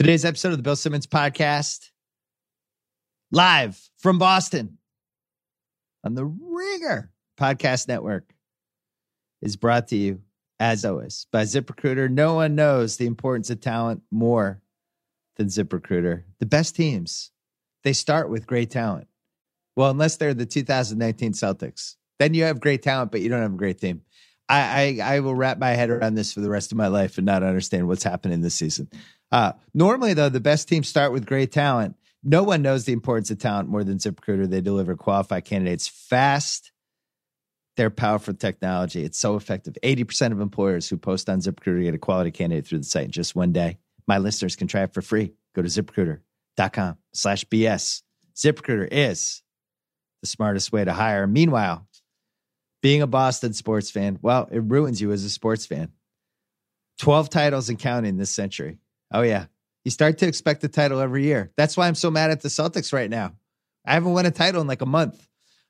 Today's episode of the Bill Simmons podcast, live from Boston on the Ringer Podcast Network, is brought to you, as always, by ZipRecruiter. No one knows the importance of talent more than ZipRecruiter. The best teams, they start with great talent. Well, unless they're the 2019 Celtics, then you have great talent, but you don't have a great team. I, I, I will wrap my head around this for the rest of my life and not understand what's happening this season. Uh, normally, though, the best teams start with great talent. No one knows the importance of talent more than ZipRecruiter. They deliver qualified candidates fast. They're powerful technology. It's so effective. 80% of employers who post on ZipRecruiter get a quality candidate through the site in just one day. My listeners can try it for free. Go to ziprecruiter.com slash BS. ZipRecruiter is the smartest way to hire. Meanwhile, being a Boston sports fan, well, it ruins you as a sports fan. 12 titles and counting this century. Oh, yeah. You start to expect the title every year. That's why I'm so mad at the Celtics right now. I haven't won a title in like a month.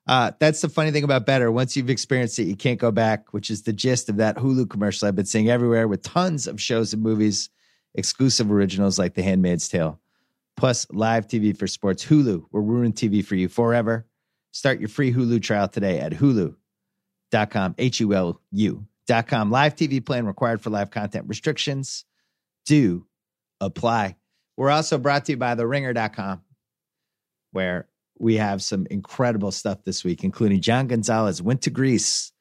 Uh, that's the funny thing about better. Once you've experienced it, you can't go back, which is the gist of that Hulu commercial I've been seeing everywhere with tons of shows and movies, exclusive originals like The Handmaid's Tale, plus live TV for sports. Hulu, we're ruining TV for you forever. Start your free Hulu trial today at hulu.com, H U L U.com. Live TV plan required for live content restrictions do apply. We're also brought to you by theringer.com, where we have some incredible stuff this week, including John Gonzalez went to Greece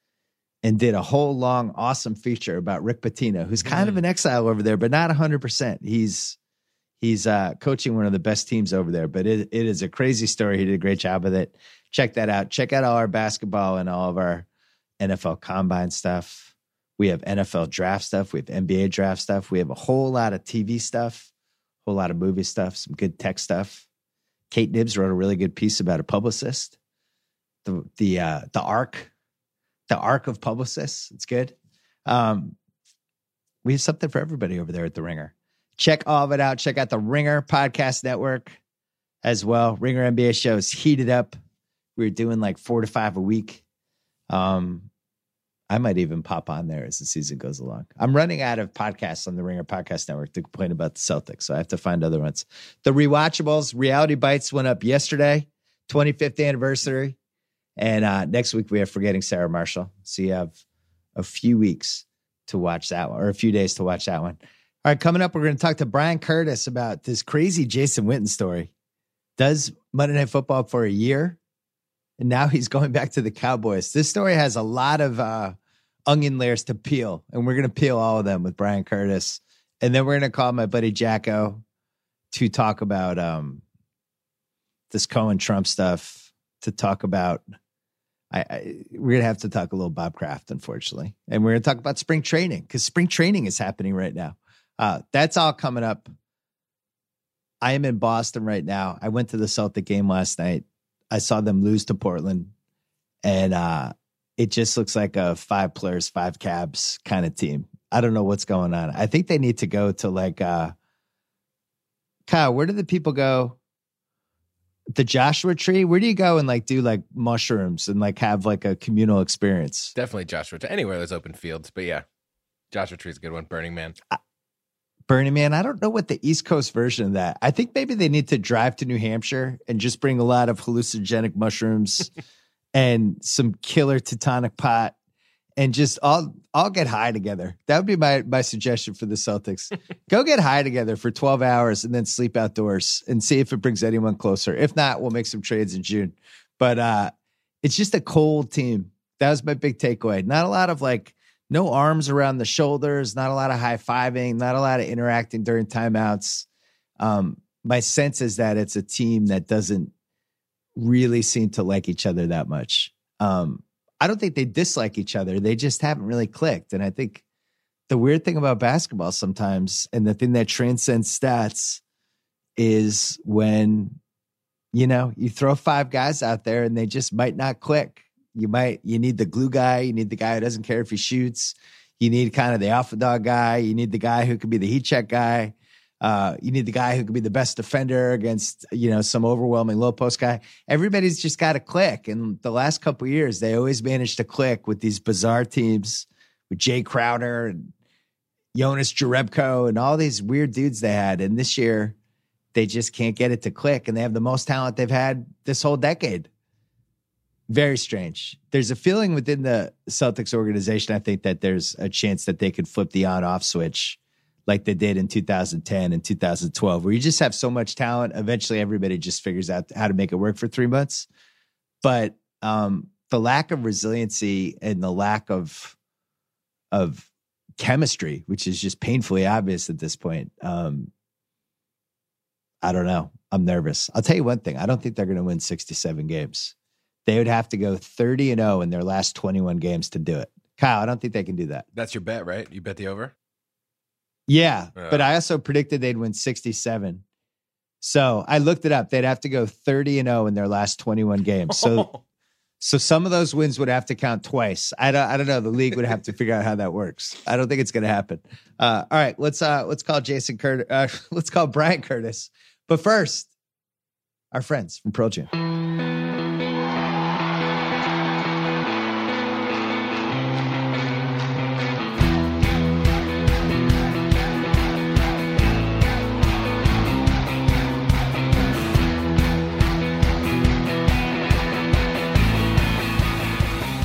and did a whole long, awesome feature about Rick Pitino, who's kind of an exile over there, but not 100%. He's he's uh, coaching one of the best teams over there, but it, it is a crazy story. He did a great job with it. Check that out. Check out all our basketball and all of our NFL combine stuff. We have NFL draft stuff. We have NBA draft stuff. We have a whole lot of TV stuff, a whole lot of movie stuff, some good tech stuff. Kate Knibbs wrote a really good piece about a publicist. The the uh, the arc, the arc of publicists. It's good. Um, we have something for everybody over there at the Ringer. Check all of it out. Check out the Ringer Podcast Network as well. Ringer NBA shows heated up. We're doing like four to five a week. Um, I might even pop on there as the season goes along. I'm running out of podcasts on the Ringer Podcast Network to complain about the Celtics, so I have to find other ones. The rewatchables, Reality Bites went up yesterday, 25th anniversary, and uh, next week we have Forgetting Sarah Marshall. So you have a few weeks to watch that one, or a few days to watch that one. All right, coming up, we're going to talk to Bryan Curtis about this crazy Jason Witten story. Does Monday Night Football for a year, and now he's going back to the Cowboys. This story has a lot of uh, onion layers to peel, and we're going to peel all of them with Bryan Curtis, and then we're going to call my buddy JackO to talk about um, this Cohen Trump stuff. To talk about, I, I we're going to have to talk a little Bob Kraft, unfortunately, and we're going to talk about spring training because spring training is happening right now. Uh, that's all coming up. I am in Boston right now. I went to the Celtic game last night. I saw them lose to Portland, and uh, it just looks like a five players, five cabs kind of team. I don't know what's going on. I think they need to go to like uh Kyle, where do the people go? The Joshua tree? Where do you go and like do like mushrooms and like have like a communal experience? Definitely Joshua tree. Anywhere there's open fields, but yeah. Joshua tree is a good one. Burning Man. Burning Man, I don't know what the East Coast version of that. I think maybe they need to drive to New Hampshire and just bring a lot of hallucinogenic mushrooms and some killer Teutonic pot and just all all get high together. That would be my my suggestion for the Celtics. Go get high together for 12 hours and then sleep outdoors and see if it brings anyone closer. If not, we'll make some trades in June. But uh it's just a cold team. That was my big takeaway. Not a lot of like no arms around the shoulders, not a lot of high fiving, not a lot of interacting during timeouts. Um, my sense is that it's a team that doesn't really seem to like each other that much. Um, I don't think they dislike each other. They just haven't really clicked. And I think the weird thing about basketball sometimes, and the thing that transcends stats, is when you know you throw five guys out there and they just might not click. You might you need the glue guy. You need the guy who doesn't care if he shoots. You need kind of the alpha dog guy. You need the guy who could be the heat check guy. Uh, you need the guy who could be the best defender against you know some overwhelming low post guy. Everybody's just got to click. And the last couple years, they always managed to click with these bizarre teams with Jae Crowder and Jonas Jerebko and all these weird dudes they had. And this year, they just can't get it to click. And they have the most talent they've had this whole decade. Very strange. There's a feeling within the Celtics organization, I think, that there's a chance that they could flip the on off switch like they did in 2010 and 2012, where you just have so much talent. Eventually, everybody just figures out how to make it work for three months. But um, the lack of resiliency and the lack of of chemistry, which is just painfully obvious at this point. Um, I don't know. I'm nervous. I'll tell you one thing. I don't think they're going to win 67 games. They would have to go 30 and 0 in their last 21 games to do it. Kyle, I don't think they can do that. That's your bet, right? You bet the over? Yeah, uh, but I also predicted they'd win 67. So I looked it up. They'd have to go 30 and 0 in their last 21 games. So So some of those wins would have to count twice. I don't. I don't know. The league would have to figure out how that works. I don't think it's going to happen. Uh, all right, let's uh, let's call Jason Curtis. Uh, let's call Bryan Curtis. But first, our friends from Pearl Jam.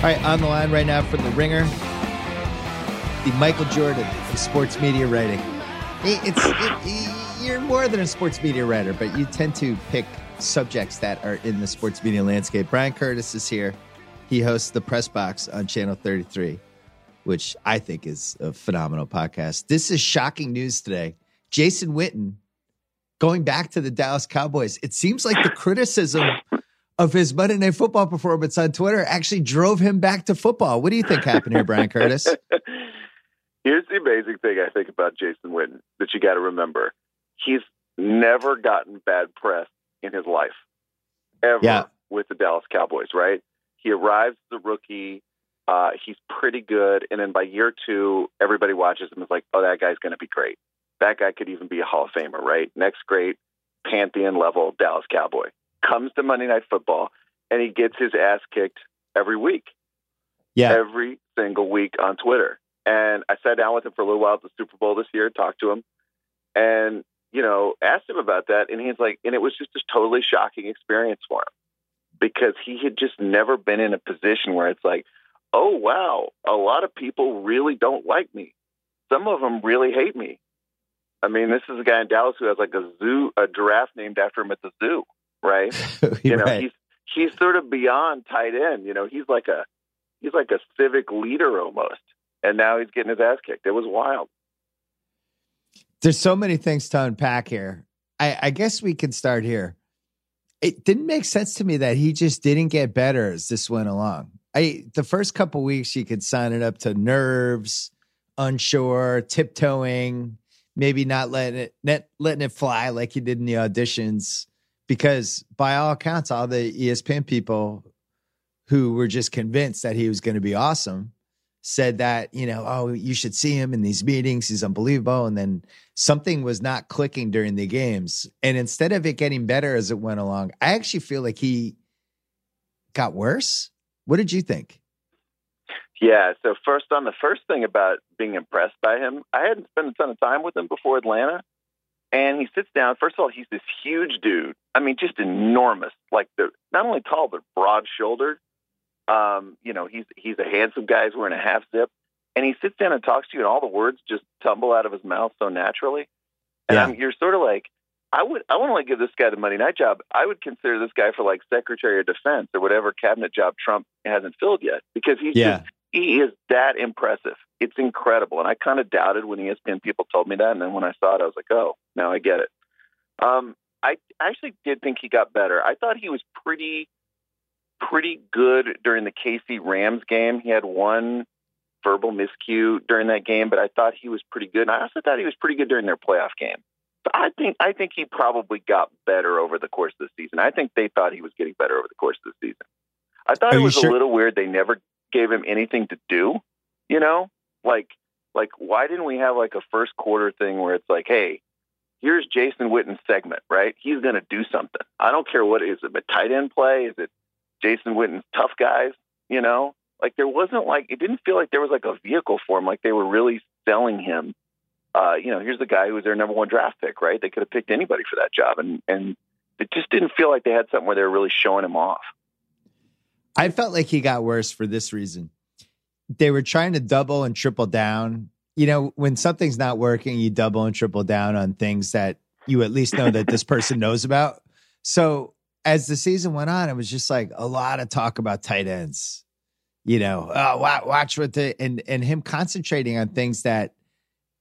All right, on the line right now from the Ringer, the Michael Jordan of sports media writing. It's it, you're more than a sports media writer, but you tend to pick subjects that are in the sports media landscape. Bryan Curtis is here. He hosts the Press Box on Channel 33, which I think is a phenomenal podcast. This is shocking news today. Jason Witten going back to the Dallas Cowboys. It seems like the criticism of his Monday Night Football performance on Twitter actually drove him back to football. What do you think happened here, Bryan Curtis? Here's the amazing thing I think about Jason Witten that you got to remember. He's never gotten bad press in his life, ever yeah. with the Dallas Cowboys, right? He arrives as a rookie. Uh, he's pretty good. And then by year two, everybody watches him and is like, oh, that guy's going to be great. That guy could even be a Hall of Famer, right? Next great pantheon level Dallas Cowboy comes to Monday Night Football and he gets his ass kicked every week. Yeah. Every single week on Twitter. And I sat down with him for a little while at the Super Bowl this year, talked to him, and, you know, asked him about that. And he's like, and it was just a totally shocking experience for him because he had just never been in a position where it's like, oh, wow, a lot of people really don't like me. Some of them really hate me. I mean, this is a guy in Dallas who has like a zoo, a giraffe named after him at the zoo right? you know, right. he's he's sort of beyond tight end. You know, he's like a he's like a civic leader almost, and now he's getting his ass kicked. It was wild. There's so many things to unpack here. I, I guess we can start here. It didn't make sense to me that he just didn't get better as this went along. I the first couple weeks you could sign it up to nerves, unsure, tiptoeing, maybe not letting it net, letting it fly like he did in the auditions because by all accounts, all the ESPN people who were just convinced that he was going to be awesome said that, you know, oh, you should see him in these meetings. He's unbelievable. And then something was not clicking during the games. And instead of it getting better as it went along, I actually feel like he got worse. What did you think? Yeah. So, first, on the first thing about being impressed by him, I hadn't spent a ton of time with him before Atlanta. And he sits down. First of all, he's this huge dude. I mean, just enormous. Like the not only tall but broad shouldered. Um, you know, he's he's a handsome guy. He's wearing a half zip, and he sits down and talks to you, and all the words just tumble out of his mouth so naturally. And yeah. you're sort of like, I would I want to give this guy the Monday night job. I would consider this guy for like Secretary of Defense or whatever cabinet job Trump hasn't filled yet because he's yeah. just he is that impressive. It's incredible. And I kind of doubted when ESPN people told me that. And then when I saw it, I was like, oh, now I get it. Um, I actually did think he got better. I thought he was pretty, pretty good during the KC Rams game. He had one verbal miscue during that game, but I thought he was pretty good. And I also thought he was pretty good during their playoff game. So I think I think he probably got better over the course of the season. I think they thought he was getting better over the course of the season. I thought Are it was sure? a little weird they never gave him anything to do. You know, like like why didn't we have like a first quarter thing where it's like, hey, here's Jason Witten's segment, right? He's to do something. I don't care what it is. Is it a tight end play? Is it Jason Witten's tough guys? You know, like there wasn't like it didn't feel like there was like a vehicle for him. Like they were really selling him uh, you know, here's the guy who was their number one draft pick, right? They could have picked anybody for that job, and and it just didn't feel like they had something where they were really showing him off. I felt like he got worse for this reason. They were trying to double and triple down. You know, when something's not working, you double and triple down on things that you at least know that this person knows about. So as the season went on, it was just like a lot of talk about tight ends. You know, oh, watch what the and and him concentrating on things that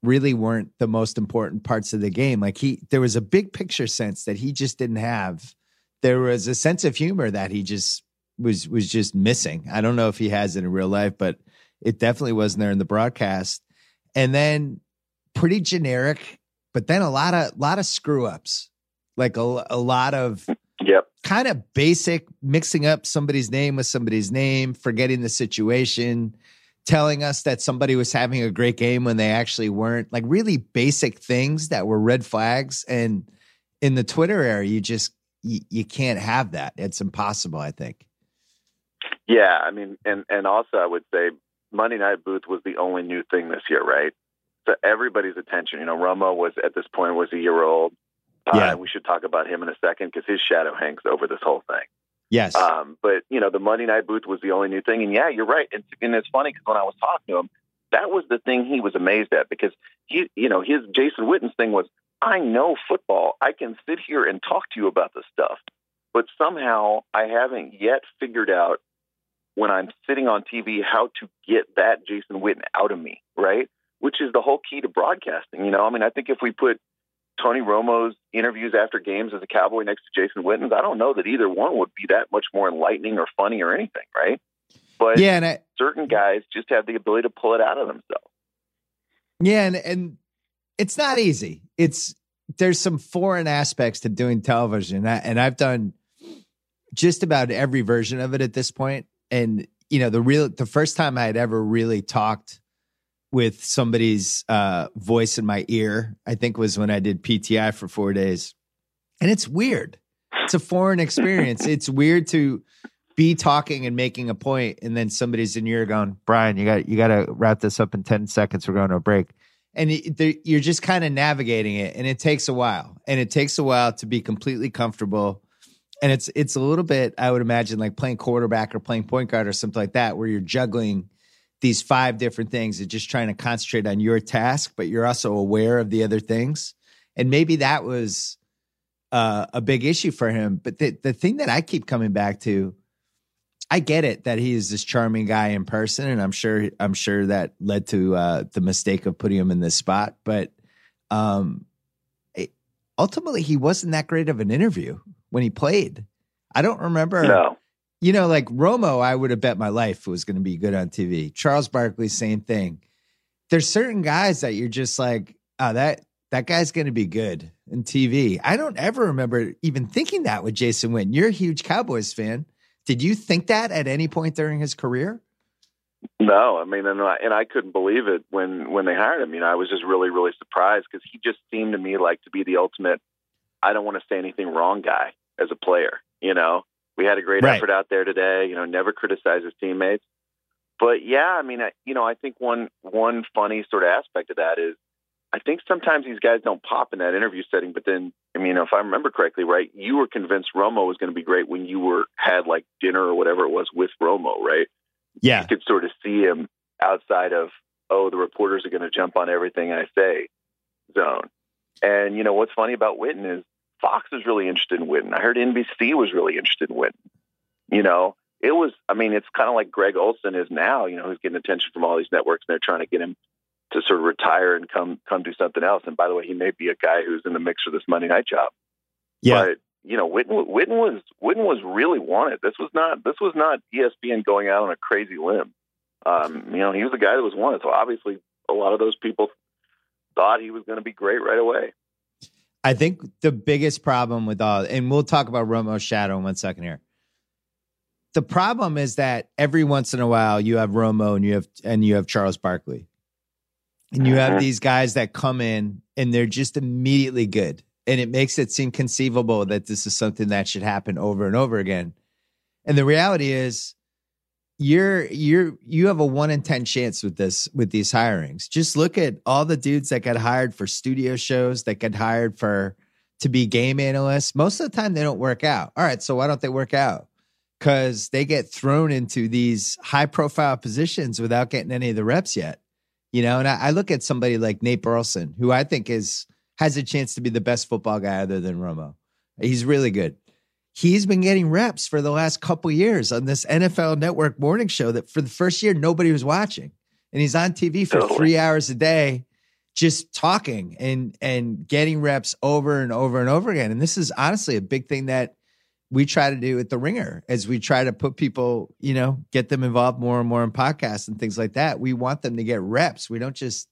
really weren't the most important parts of the game. Like he, there was a big picture sense that he just didn't have. There was a sense of humor that he just was was just missing. I don't know if he has it in real life, but it definitely wasn't there in the broadcast. And then pretty generic, but then a lot of lot of screw ups, like a, a lot of yep kind of basic mixing up somebody's name with somebody's name, forgetting the situation, telling us that somebody was having a great game when they actually weren't. Like really basic things that were red flags. And in the Twitter era, you just you, you can't have that. It's impossible, I think. Yeah, I mean, and and also I would say Monday Night Booth was the only new thing this year, right? So everybody's attention. You know, Romo was at this point was a year old. Uh, yeah. we should talk about him in a second because his shadow hangs over this whole thing. Yes. Um, but you know, the Monday Night Booth was the only new thing, and yeah, you're right. And, and it's funny because when I was talking to him, that was the thing he was amazed at because he, you know, his Jason Witten's thing was, I know football. I can sit here and talk to you about this stuff, but somehow I haven't yet figured out when I'm sitting on TV how to get that Jason Witten out of me, right? Which is the whole key to broadcasting. You know, I mean, I think if we put Tony Romo's interviews after games as a Cowboy next to Jason Witten's, I don't know that either one would be that much more enlightening or funny or anything, right? But yeah, and I, certain guys just have the ability to pull it out of themselves. Yeah, and and it's not easy. It's there's some foreign aspects to doing television, and I've done just about every version of it at this point and you know the real the first time I had ever really talked with somebody's uh, voice in my ear, I think was when I did PTI for four days, and it's weird. It's a foreign experience. it's weird to be talking and making a point, and then somebody's in your ear going, "Brian, you got you got to wrap this up in ten seconds. We're going to a break." And you're just kind of navigating it, and it takes a while, and it takes a while to be completely comfortable and it's it's a little bit I would imagine like playing quarterback or playing point guard or something like that, where you're juggling these five different things and just trying to concentrate on your task, but you're also aware of the other things. And maybe that was uh, a big issue for him. But the the thing that I keep coming back to, I get it that he is this charming guy in person, and I'm sure I'm sure that led to uh, the mistake of putting him in this spot. But um, ultimately, he wasn't that great of an interview when he played. I don't remember. No. You know, like Romo, I would have bet my life was going to be good on TV. Charles Barkley, same thing. There's certain guys that you're just like, oh, that that guy's going to be good in TV. I don't ever remember even thinking that with Jason Witten. You're a huge Cowboys fan. Did you think that at any point during his career? No, I mean, and I, and I couldn't believe it when when they hired him. You know, I was just really really surprised because he just seemed to me like to be the ultimate. I don't want to say anything wrong guy as a player. You know, we had a great right. effort out there today. You know, never criticize his teammates. But yeah, I mean, I, you know, I think one one funny sort of aspect of that is I think sometimes these guys don't pop in that interview setting. But then, I mean, if I remember correctly, right, you were convinced Romo was going to be great when you were had like dinner or whatever it was with Romo, right? Yeah, you could sort of see him outside of oh, the reporters are going to jump on everything I say zone. And you know what's funny about Witten is Fox was really interested in Witten. I heard NBC was really interested in Witten. You know, it was, I mean, it's kind of like Greg Olsen is now, you know, who's getting attention from all these networks and they're trying to get him to sort of retire and come, come do something else. And by the way, he may be a guy who's in the mix for this Monday night job. Yeah. But, you know, Witten, Witten was, Witten was really wanted. This was not, this was not ESPN going out on a crazy limb. Um, you know, he was the guy that was wanted. So obviously a lot of those people thought he was going to be great right away. I think the biggest problem with all, and we'll talk about Romo's shadow in one second here. The problem is that every once in a while you have Romo and you have and you have Charles Barkley, and you have uh-huh. these guys that come in and they're just immediately good, and it makes it seem conceivable that this is something that should happen over and over again. And the reality is, you're you're you have a one in ten chance with this with these hirings. Just look at all the dudes that got hired for studio shows, that get hired for to be game analysts. Most of the time, they don't work out. All right, so why don't they work out? Because they get thrown into these high profile positions without getting any of the reps yet. You know, and I, I look at somebody like Nate Burleson, who I think is has a chance to be the best football guy other than Romo. He's really good he's been getting reps for the last couple years on this NFL Network morning show that for the first year nobody was watching, and he's on TV for totally. three hours a day, just talking and and getting reps over and over and over again. And this is honestly a big thing that we try to do at the Ringer as we try to put people, you know, get them involved more and more in podcasts and things like that. We want them to get reps. We don't just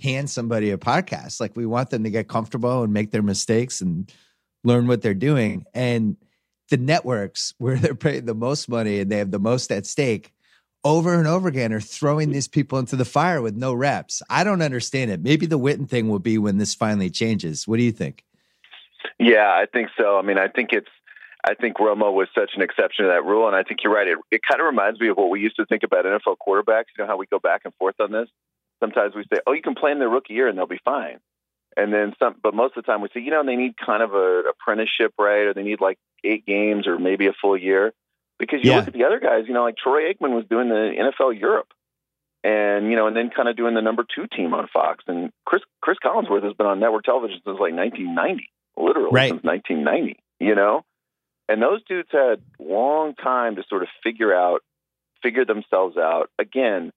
hand somebody a podcast. Like we want them to get comfortable and make their mistakes and learn what they're doing. And the networks where they're paying the most money and they have the most at stake over and over again are throwing mm. these people into the fire with no reps. I don't understand it. Maybe the Witten thing will be when this finally changes. What do you think? Yeah, I think so. I mean, I think it's I think Romo was such an exception to that rule, and I think you're right. It, it kind of reminds me of what we used to think about NFL quarterbacks. You know how we go back and forth on this. Sometimes we say, "Oh, you can play in their rookie year and they'll be fine," and then some. But most of the time we say, you know, they need kind of a apprenticeship, right? Or they need like eight games or maybe a full year. Because you yeah. look at the other guys, you know, like Troy Aikman was doing the NFL Europe, and you know, and then kind of doing the number two team on Fox. And Chris Chris Collinsworth has been on network television since like 1990, literally right. since 1990. You know, and those dudes had long time to sort of figure out, figure themselves out. Again,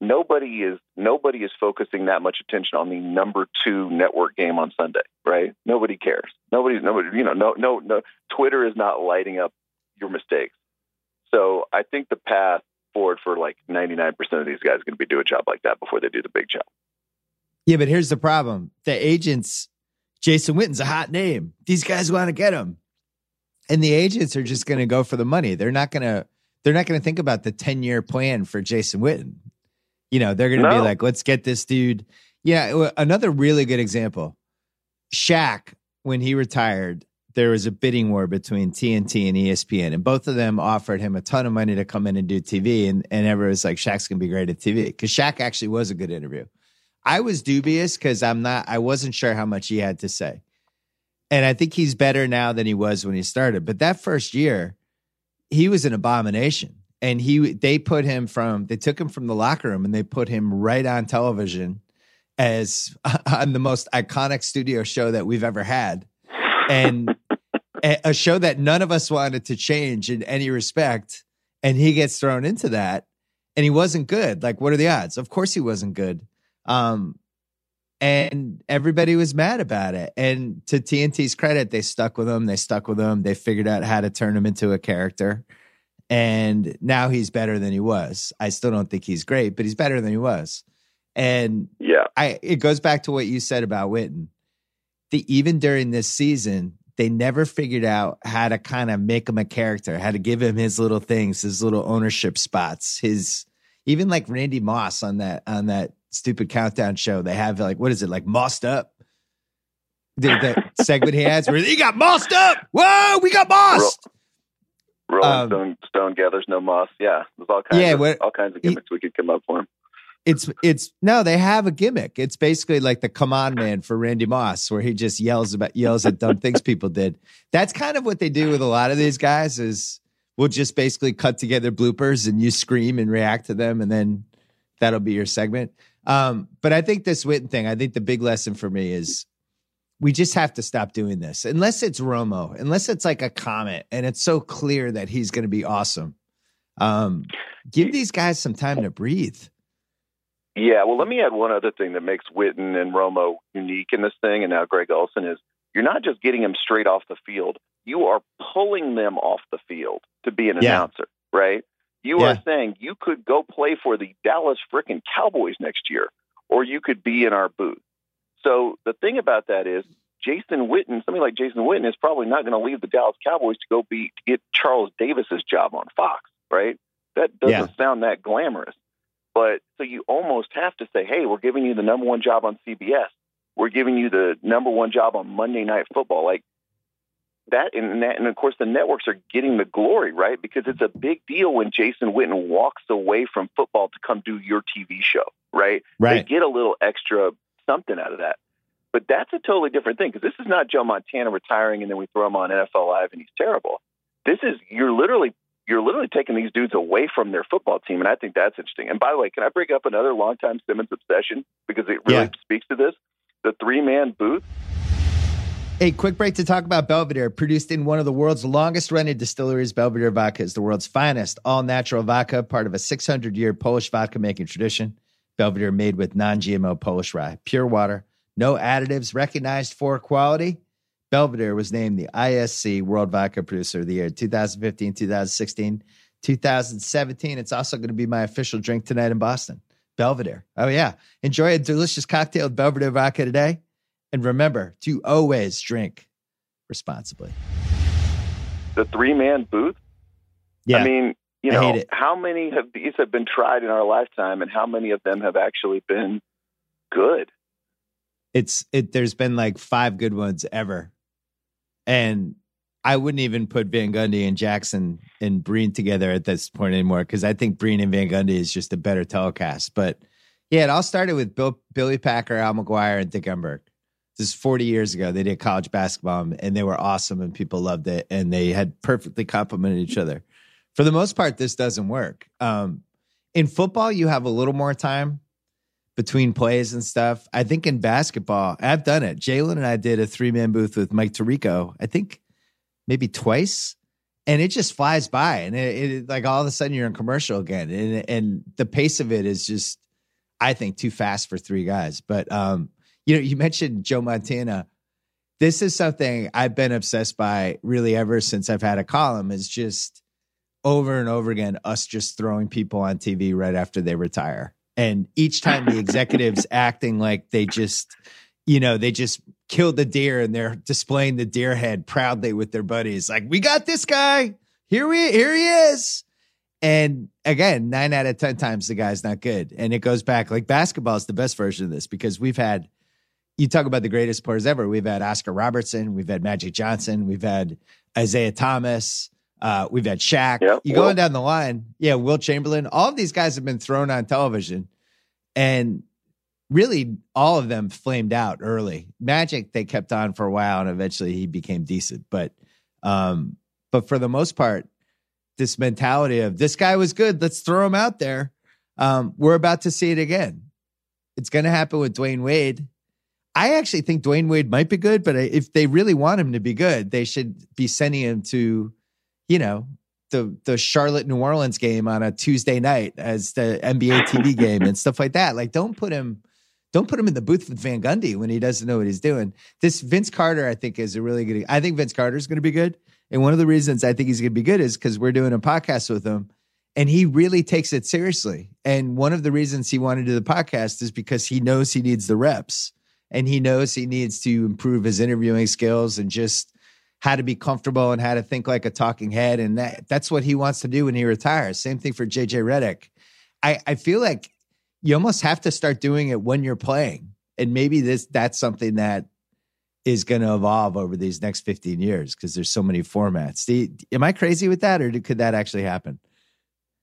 nobody is nobody is focusing that much attention on the number two network game on Sunday, right? Nobody cares. Nobody, nobody, you know, no, no, no. Twitter is not lighting up your mistakes. So I think the path forward for like 99% of these guys are going to be do a job like that before they do the big job. Yeah, but here's the problem: the agents. Jason Witten's a hot name. These guys want to get him, and the agents are just going to go for the money. They're not going to. They're not going to think about the 10 year plan for Jason Witten. You know, they're going to no. be like, let's get this dude. Yeah. Another really good example Shaq, when he retired, there was a bidding war between TNT and ESPN, and both of them offered him a ton of money to come in and do TV. And, and everyone was like, Shaq's going to be great at TV because Shaq actually was a good interview. I was dubious because I'm not, I wasn't sure how much he had to say. And I think he's better now than he was when he started. But that first year, he was an abomination and he they put him from they took him from the locker room and they put him right on television as on the most iconic studio show that we've ever had. And a show that none of us wanted to change in any respect. And he gets thrown into that and he wasn't good. Like what are the odds? Of course he wasn't good. Um and everybody was mad about it. And to TNT's credit they stuck with him. They stuck with him. They figured out how to turn him into a character and now he's better than he was. I still don't think he's great, but he's better than he was. And yeah, I it goes back to what you said about Witten. The even during this season, they never figured out how to kind of make him a character, how to give him his little things, his little ownership spots, his even like Randy Moss on that on that stupid countdown show. They have like what is it like mossed up? The, the segment he has where he got mossed up. Whoa, we got mossed. Rolling um, Stone, Stone gathers no moss. Yeah, there's all kinds. Yeah, of, all kinds of gimmicks he, we could come up for him. It's it's no, they have a gimmick. It's basically like the come on man for Randy Moss, where he just yells about yells at dumb things people did. That's kind of what they do with a lot of these guys. Is we'll just basically cut together bloopers and you scream and react to them, and then that'll be your segment. Um, but I think this Witten thing, I think the big lesson for me is we just have to stop doing this unless it's Romo, unless it's like a comet and it's so clear that he's going to be awesome. Um, give these guys some time to breathe. Yeah, well, let me add one other thing that makes Witten and Romo unique in this thing, and now Greg Olsen is you're not just getting them straight off the field; you are pulling them off the field to be an yeah. announcer, right? You yeah. are saying you could go play for the Dallas frickin' Cowboys next year, or you could be in our booth. So the thing about that is Jason Witten, somebody like Jason Witten, is probably not going to leave the Dallas Cowboys to go be to get Charles Davis's job on Fox, right? That doesn't yeah. sound that glamorous. But so you almost have to say, hey, we're giving you the number one job on CBS. We're giving you the number one job on Monday Night Football. Like that and, that, and of course the networks are getting the glory, right? Because it's a big deal when Jason Witten walks away from football to come do your TV show, right? Right. They get a little extra something out of that. But that's a totally different thing because this is not Joe Montana retiring and then we throw him on NFL Live and he's terrible. This is you're literally you're literally taking these dudes away from their football team, and I think that's interesting. And by the way, can I bring up another longtime Simmons obsession because it really Yeah. speaks to this? The three man booth. A quick break to talk about Belvedere, produced in one of the world's longest running distilleries. Belvedere vodka is the world's finest all natural vodka, part of a 600 year Polish vodka making tradition. Belvedere made with non GMO Polish rye, pure water, no additives, recognized for quality. Belvedere was named the ISC World Vodka Producer of the Year 2015, 2016, 2017. It's also going to be my official drink tonight in Boston. Belvedere. Oh, yeah. Enjoy a delicious cocktail with Belvedere vodka today. And remember to always drink responsibly. The three man booth. Yeah. I mean, you know, how many of these have been tried in our lifetime, and how many of them have actually been good? it's it there's been like five good ones ever. And I wouldn't even put Van Gundy and Jackson and Breen together at this point anymore because I think Breen and Van Gundy is just a better telecast. But yeah, it all started with Bill, Billy Packer, Al McGuire, and Dick Enberg. This is 40 years ago. They did college basketball and they were awesome and people loved it and they had perfectly complemented each other. For the most part, this doesn't work. Um, in football, you have a little more time between plays and stuff. I think in basketball, I've done it. Jalen and I did a three man booth with Mike Tirico, I think maybe twice. And it just flies by. And it, it like all of a sudden you're in commercial again. And and the pace of it is just, I think, too fast for three guys. But um, you know, you mentioned Joe Montana. This is something I've been obsessed by really ever since I've had a column, is just over and over again, us just throwing people on TV right after they retire. And each time the executives acting like they just, you know, they just killed the deer and they're displaying the deer head proudly with their buddies. Like, we got this guy. Here we here he is. And again, nine out of ten times the guy's not good. And it goes back like basketball is the best version of this because we've had you talk about the greatest players ever. We've had Oscar Robertson, we've had Magic Johnson, we've had Isiah Thomas, uh, we've had Shaq. Yep. You going down the line, yeah, Wilt Chamberlain. All of these guys have been thrown on television, and really all of them flamed out early. Magic they kept on for a while, and eventually he became decent. But um, but for the most part, this mentality of this guy was good, let's throw him out there. Um, we're about to see it again. It's going to happen with Dwyane Wade. I actually think Dwyane Wade might be good, but if they really want him to be good, they should be sending him to, you know, the the Charlotte New Orleans game on a Tuesday night as the NBA TV game and stuff like that. Like, don't put him, don't put him in the booth with Van Gundy when he doesn't know what he's doing. This Vince Carter, I think, is a really good. I think Vince Carter is going to be good, and one of the reasons I think he's going to be good is because we're doing a podcast with him, and he really takes it seriously. And one of the reasons he wanted to do the podcast is because he knows he needs the reps and he knows he needs to improve his interviewing skills and just how to be comfortable and how to think like a talking head. And that, that's what he wants to do when he retires. Same thing for JJ Redick. I, I feel like you almost have to start doing it when you're playing. And maybe this that's something that is going to evolve over these next 15 years because there's so many formats. Do am I crazy with that or could that actually happen?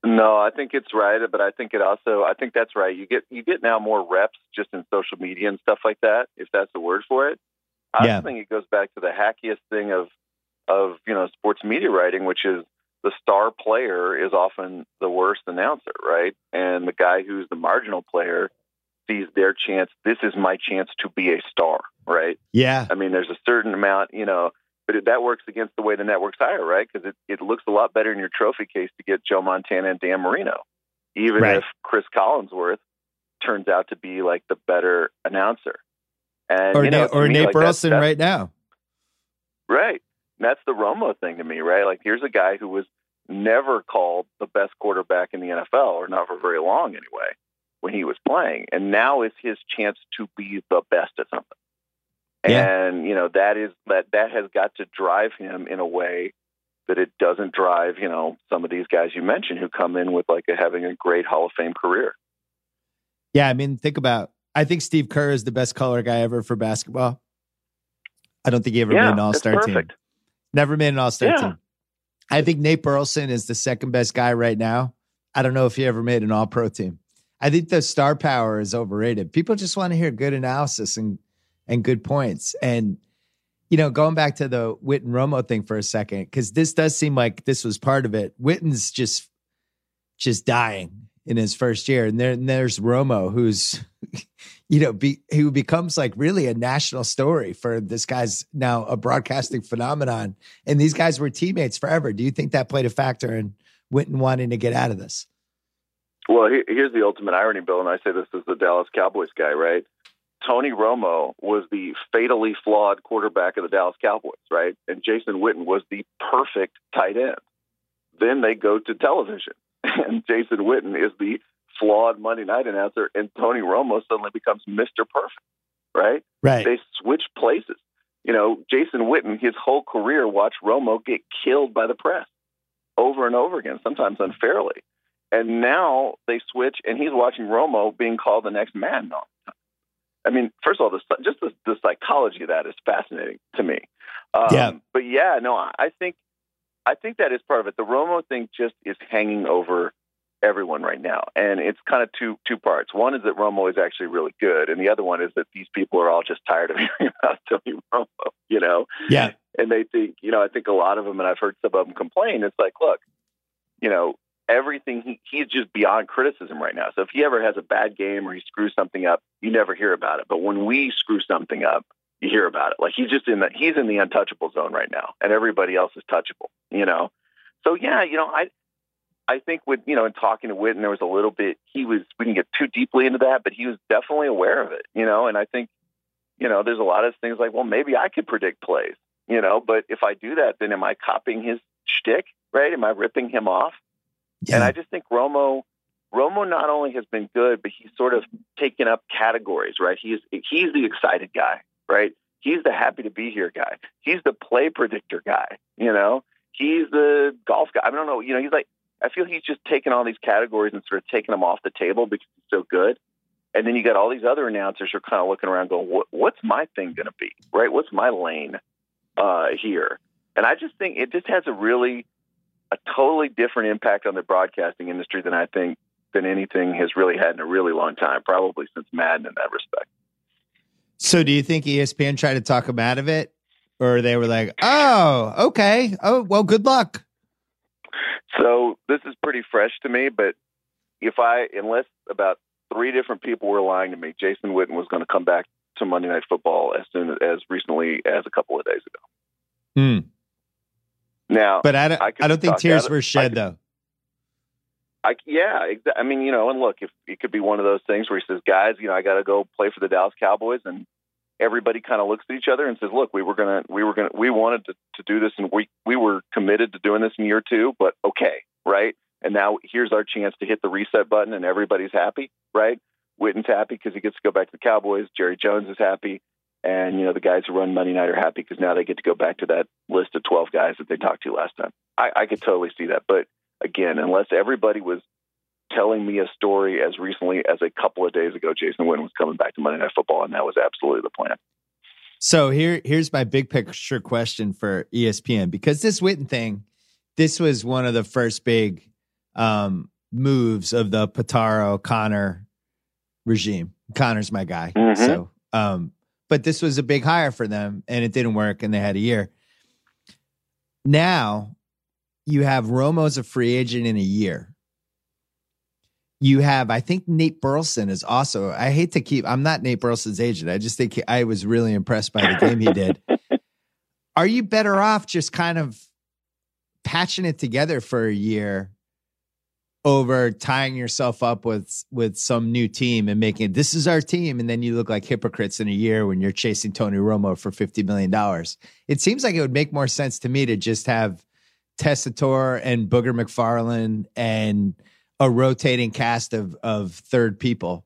No, I think it's right, but I think it also I think that's right. You get you get now more reps just in social media and stuff like that, if that's the word for it. I Yeah. think it goes back to the hackiest thing of of, you know, sports media writing, which is the star player is often the worst announcer, right? And the guy who's the marginal player sees their chance, this is my chance to be a star, right? Yeah. I mean, there's a certain amount, you know, but it, that works against the way the networks hire, right? Because it, it looks a lot better in your trophy case to get Joe Montana and Dan Marino, even Right. if Chris Collinsworth turns out to be like the better announcer. And Or, you know, Na- or me, Nate like, Burleson right now. Right. And that's the Romo thing to me, right? Like, here's a guy who was never called the best quarterback in the NFL, or not for very long anyway, when he was playing. And now is his chance to be the best at something. Yeah. And, you know, that is that that has got to drive him in a way that it doesn't drive, you know, some of these guys you mentioned who come in with like a, having a great Hall of Fame career. Yeah, I mean, think about. I think Steve Kerr is the best color guy ever for basketball. I don't think he ever yeah, made an All Star team. Never made an All Star Yeah. team. I think Nate Burleson is the second best guy right now. I don't know if he ever made an All Pro team. I think the star power is overrated. People just want to hear good analysis and and good points. And you know, going back to the Witten Romo thing for a second, because this does seem like this was part of it. Witten's just just dying in his first year, and there and there's Romo, who's you know, be, who becomes like really a national story for this guy's now a broadcasting phenomenon. And these guys were teammates forever. Do you think that played a factor in Witten wanting to get out of this? Well, here's the ultimate irony, Bill, and I say this as the Dallas Cowboys guy, right? Tony Romo was the fatally flawed quarterback of the Dallas Cowboys, right? And Jason Witten was the perfect tight end. Then they go to television, and Jason Witten is the flawed Monday night announcer, and Tony Romo suddenly becomes Mr. Perfect, right? Right. They switch places. You know, Jason Witten, his whole career, watched Romo get killed by the press over and over again, sometimes unfairly. And now they switch, and he's watching Romo being called the next Madden all the time. I mean, first of all, the, just the, the psychology of that is fascinating to me. Um, Yeah. But yeah, no, I think I think that is part of it. The Romo thing just is hanging over everyone right now, and it's kind of two two parts. One is that Romo is actually really good, and the other one is that these people are all just tired of hearing about Tony Romo. You know, Yeah. and they think, you know, I think a lot of them, and I've heard some of them complain. It's like, look, you know, everything he, he's just beyond criticism right now. So if he ever has a bad game or he screws something up, you never hear about it. But when we screw something up, you hear about it. Like he's just in the he's in the untouchable zone right now, and everybody else is touchable. You know, so yeah, you know, I I think with you know, in talking to Witten, there was a little bit he was we didn't get too deeply into that, but he was definitely aware of it. You know, and I think you know, there's a lot of things like, well, maybe I could predict plays. You know, but if I do that, then am I copying his shtick? Right? Am I ripping him off? Yeah. And I just think Romo, Romo not only has been good, but he's sort of taken up categories, right? He's he's the excited guy, right? He's the happy to be here guy. He's the play predictor guy. You know, he's the golf guy. I don't know. You know, he's like I feel he's just taking all these categories and sort of taking them off the table because he's so good. And then you got all these other announcers who are kind of looking around, going, what, "What's my thing going to be? Right? What's my lane uh, here?" And I just think it just has a really a totally different impact on the broadcasting industry than I think than anything has really had in a really long time, probably since Madden in that respect. So do you think ESPN tried to talk him out of it? Or they were like, oh, okay. Oh, well, good luck. So this is pretty fresh to me, but if I, unless about three different people were lying to me, Jason Witten was going to come back to Monday Night Football as soon as, recently as a couple of days ago. Hmm. Now, But I don't, I I, don't think tears were shed, could- though. I, yeah, I mean, you know, and look, if it could be one of those things where he says, guys, you know, I got to go play for the Dallas Cowboys, and everybody kind of looks at each other and says, look, we were gonna, we were gonna, we wanted to, to do this, and we we were committed to doing this in year two, but okay, right? And now here's our chance to hit the reset button, and everybody's happy, right? Witten's happy because he gets to go back to the Cowboys. Jerry Jones is happy, and you know the guys who run Monday Night are happy because now they get to go back to that list of twelve guys that they talked to last time. I, I could totally see that, but again, unless everybody was telling me a story as recently as a couple of days ago, Jason Witten was coming back to Monday Night Football, and that was absolutely the plan. So here, here's my big picture question for ESPN because this Witten thing, this was one of the first big um, moves of the Pitaro Connor regime. Connor's my guy, Mhm. so um, but this was a big hire for them, and it didn't work, and they had a year. Now you have Romo as a free agent in a year. You have, I think Nate Burleson is also. I hate to keep. I'm not Nate Burleson's agent. I just think he- I was really impressed by the game he did. Are you better off just kind of patching it together for a year over tying yourself up with with some new team and making this is our team, and then you look like hypocrites in a year when you're chasing Tony Romo for fifty million dollars? It seems like it would make more sense to me to just have Tessitore and Booger McFarland and a rotating cast of of third people.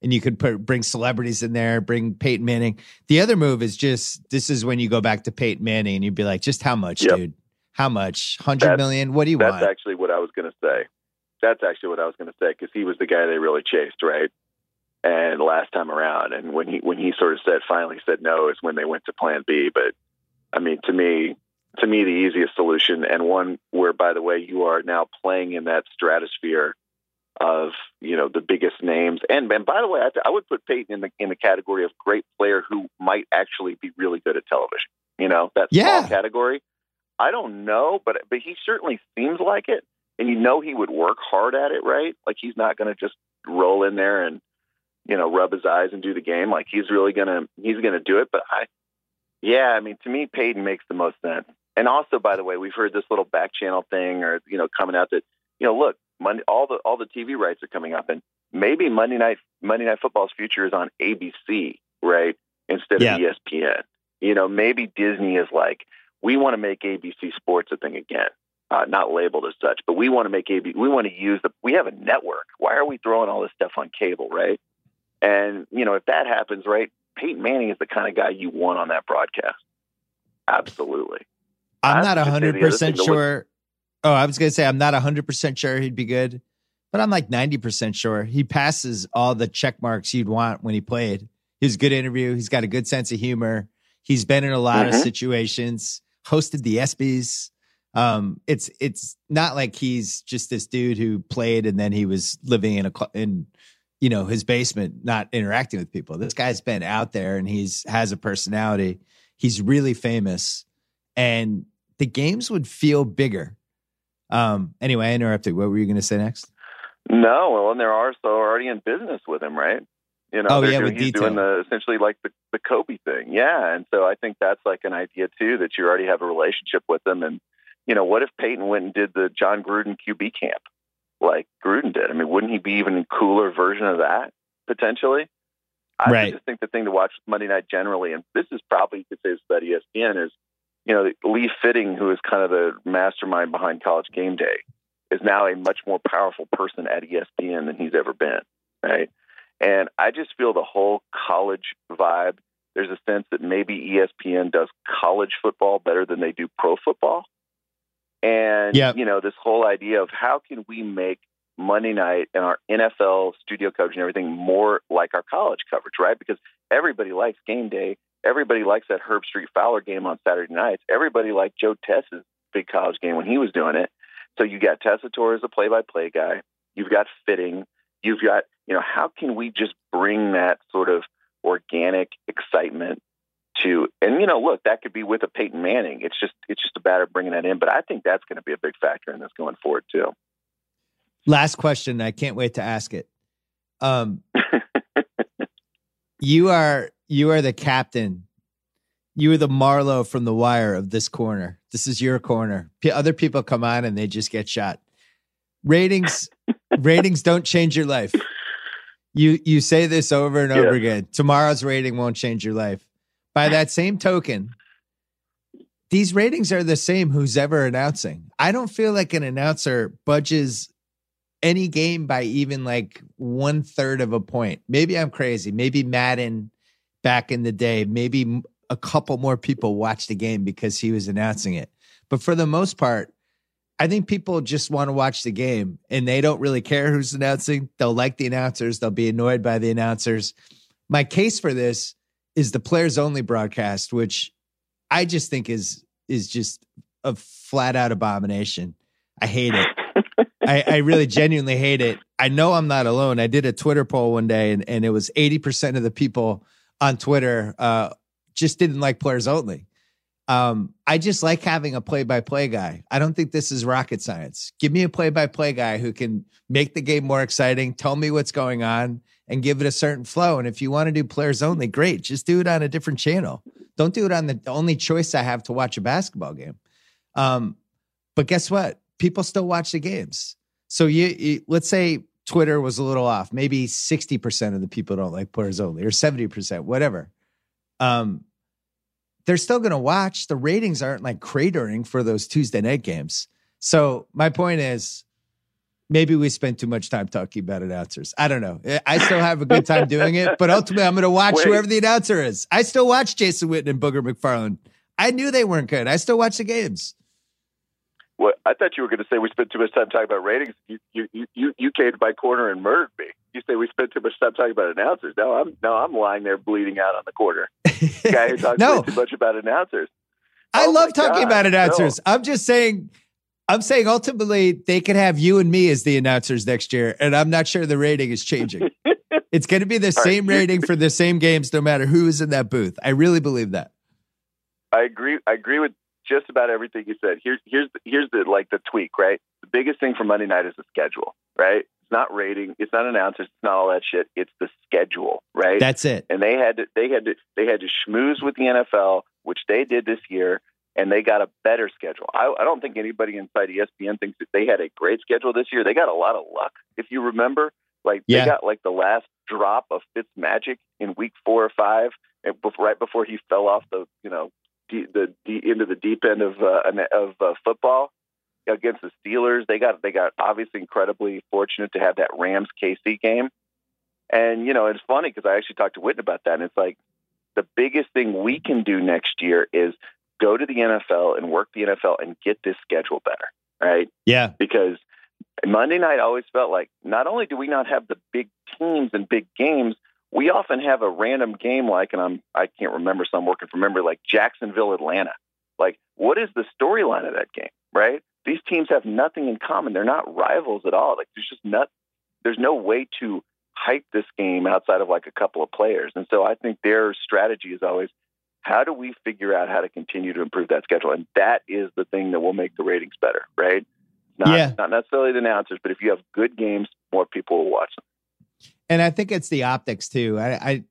And you could put, bring celebrities in there, bring Peyton Manning. The other move is just this is when you go back to Peyton Manning and you'd be like, just how much, Yep. dude? How much? Hundred million? What do you That's want? That's actually what I was going to say. That's actually what I was going to say because he was the guy they really chased, right? And last time around, and when he when he sort of said finally said no is when they went to Plan B. But I mean, to me, to me the easiest solution, and one where, by the way, you are now playing in that stratosphere of you know the biggest names. And and by the way, I, I would put Peyton in the in the category of great player who might actually be really good at television. You know that Yeah. small category. I don't know, but but he certainly seems like it, and you know he would work hard at it, right? Like he's not going to just roll in there and you know rub his eyes and do the game. Like he's really gonna he's gonna do it. But I, yeah, I mean to me Peyton makes the most sense. And also, by the way, we've heard this little back channel thing, or you know, coming out that you know, look, Monday, all the all the TV rights are coming up, and maybe Monday night Monday Night Football's future is on ABC, right, instead Yeah. of ESPN. You know, maybe Disney is like, we want to make ABC Sports a thing again. Uh, not labeled as such, but we want to make AB. We want to use the. We have a network. Why are we throwing all this stuff on cable, right? And you know, if that happens, right, Peyton Manning is the kind of guy you want on that broadcast. Absolutely. I'm not was gonna say the other hundred percent look- sure. Oh, I was gonna say I'm not hundred percent sure he'd be good, but I'm like ninety percent sure he passes all the check marks you'd want when he played. He's a good interview. He's got a good sense of humor. He's been in a lot of Mhm. situations. Hosted the ESPYS. Um, it's it's not like he's just this dude who played and then he was living in a in you know his basement, not interacting with people. This guy's been out there and he's has a personality. He's really famous, and the games would feel bigger. Um, anyway, I interrupted. What were you going to say next? No, well, and they're also already in business with him, right? You know, Oh, yeah, doing, with he's detail. doing the essentially like the the Kobe thing, yeah. And so I think that's like an idea too that you already have a relationship with them. And you know, what if Peyton went and did the Jon Gruden QB camp like Gruden did? I mean, wouldn't he be even a cooler version of that potentially? I Right. just think the thing to watch with Monday night generally, and this is probably you could say it's about ESPN, is you know Lee Fitting, who is kind of the mastermind behind College Game Day, is now a much more powerful person at ESPN than he's ever been, right? And I just feel the whole college vibe. There's a sense that maybe ESPN does college football better than they do pro football. And Yep. you know, this whole idea of how can we make Monday night and our NFL studio coverage and everything more like our college coverage, right? Because everybody likes game day. Everybody likes that Herbstreit Fowler game on Saturday nights. Everybody liked Joe Tess's big college game when he was doing it. So you got Tessitore as a play-by-play guy. You've got Fitting. You've got, you know, how can we just bring that sort of organic excitement to, and you know, look, that could be with a Peyton Manning. It's just, it's just a matter of bringing that in. But I think that's going to be a big factor in this going forward too. Last question. I can't wait to ask it. Um, you are you are the captain. You are the Marlo from the wire of this corner. This is your corner. P- Other people come on and they just get shot. Ratings ratings don't change your life. You you say this over and over Yeah. again. Tomorrow's rating won't change your life. By that same token, these ratings are the same who's ever announcing. I don't feel like an announcer budges any game by even like one third of a point. Maybe I'm crazy. Maybe Madden back in the day, maybe a couple more people watched the game because he was announcing it. But for the most part, I think people just want to watch the game and they don't really care who's announcing. They'll like the announcers, they'll be annoyed by the announcers. My case for this is the players only broadcast, which I just think is is just a flat out abomination. I hate it. I, I really genuinely hate it. I know I'm not alone. I did a Twitter poll one day, and, and it was 80% of the people on Twitter uh, just didn't like players only. Um, I just like having a play by play guy. I don't think this is rocket science. Give me a play by play guy who can make the game more exciting, tell me what's going on, and give it a certain flow. And if you want to do players only, great. Just do it on a different channel. Don't do it on the only choice I have to watch a basketball game. Um, but guess what? People still watch the games. So you, you let's say Twitter was a little off. Maybe 60% of the people don't like only or 70%, whatever. Um, they're still going to watch. The ratings aren't like cratering for those Tuesday night games. So my point is maybe we spend too much time talking about announcers. I don't know. I still have a good time doing it, but ultimately I'm going to watch Wait. whoever the announcer is. I still watch Jason Witten and Booger McFarland. I knew they weren't good. I still watch the games. What I thought you were going to say we spent too much time talking about ratings. You you you you, came to my corner and murdered me. You say we spent too much time talking about announcers. No, I'm no, I'm lying there bleeding out on the corner. Guy who talks no, too much about announcers. I Oh love talking God, about no. announcers. I'm just saying, I'm saying ultimately they could have you and me as the announcers next year, and I'm not sure the rating is changing. it's going to be the right, same here's- rating for the same games, no matter who is in that booth. I really believe that. I agree. I agree with just about everything you said. Here's here's the, here's the like the tweak, right? The biggest thing for Monday night is the schedule, right? It's not rating, it's not announcers, it's not all that shit. It's the schedule, right? That's it. and they had to they had to they had to schmooze with the NFL, which they did this year, and they got a better schedule. I, I don't think anybody inside ESPN thinks that they had a great schedule this year. They got a lot of luck, if you remember. Like Yeah. they got like the last drop of Fitz Magic in week four or five, right before he fell off the you know the de- into the deep end of uh, of uh, football against the Steelers. They got they got obviously incredibly fortunate to have that Rams KC game. And you know, it's funny because I actually talked to Witten about that, and it's like the biggest thing we can do next year is go to the NFL and work the NFL and get this schedule better, right? Yeah. Because Monday night always felt like not only do we not have the big teams and big games, we often have a random game like, and I'm I can't remember, so I'm working from memory, like Jacksonville, Atlanta. Like, what is the storyline of that game, right? These teams have nothing in common. They're not rivals at all. Like, there's just not, there's no way to hype this game outside of like a couple of players. And so I think their strategy is always, how do we figure out how to continue to improve that schedule? And that is the thing that will make the ratings better, right? Not, Yeah. not necessarily the announcers, but if you have good games, more people will watch them. And I think it's the optics too. I, I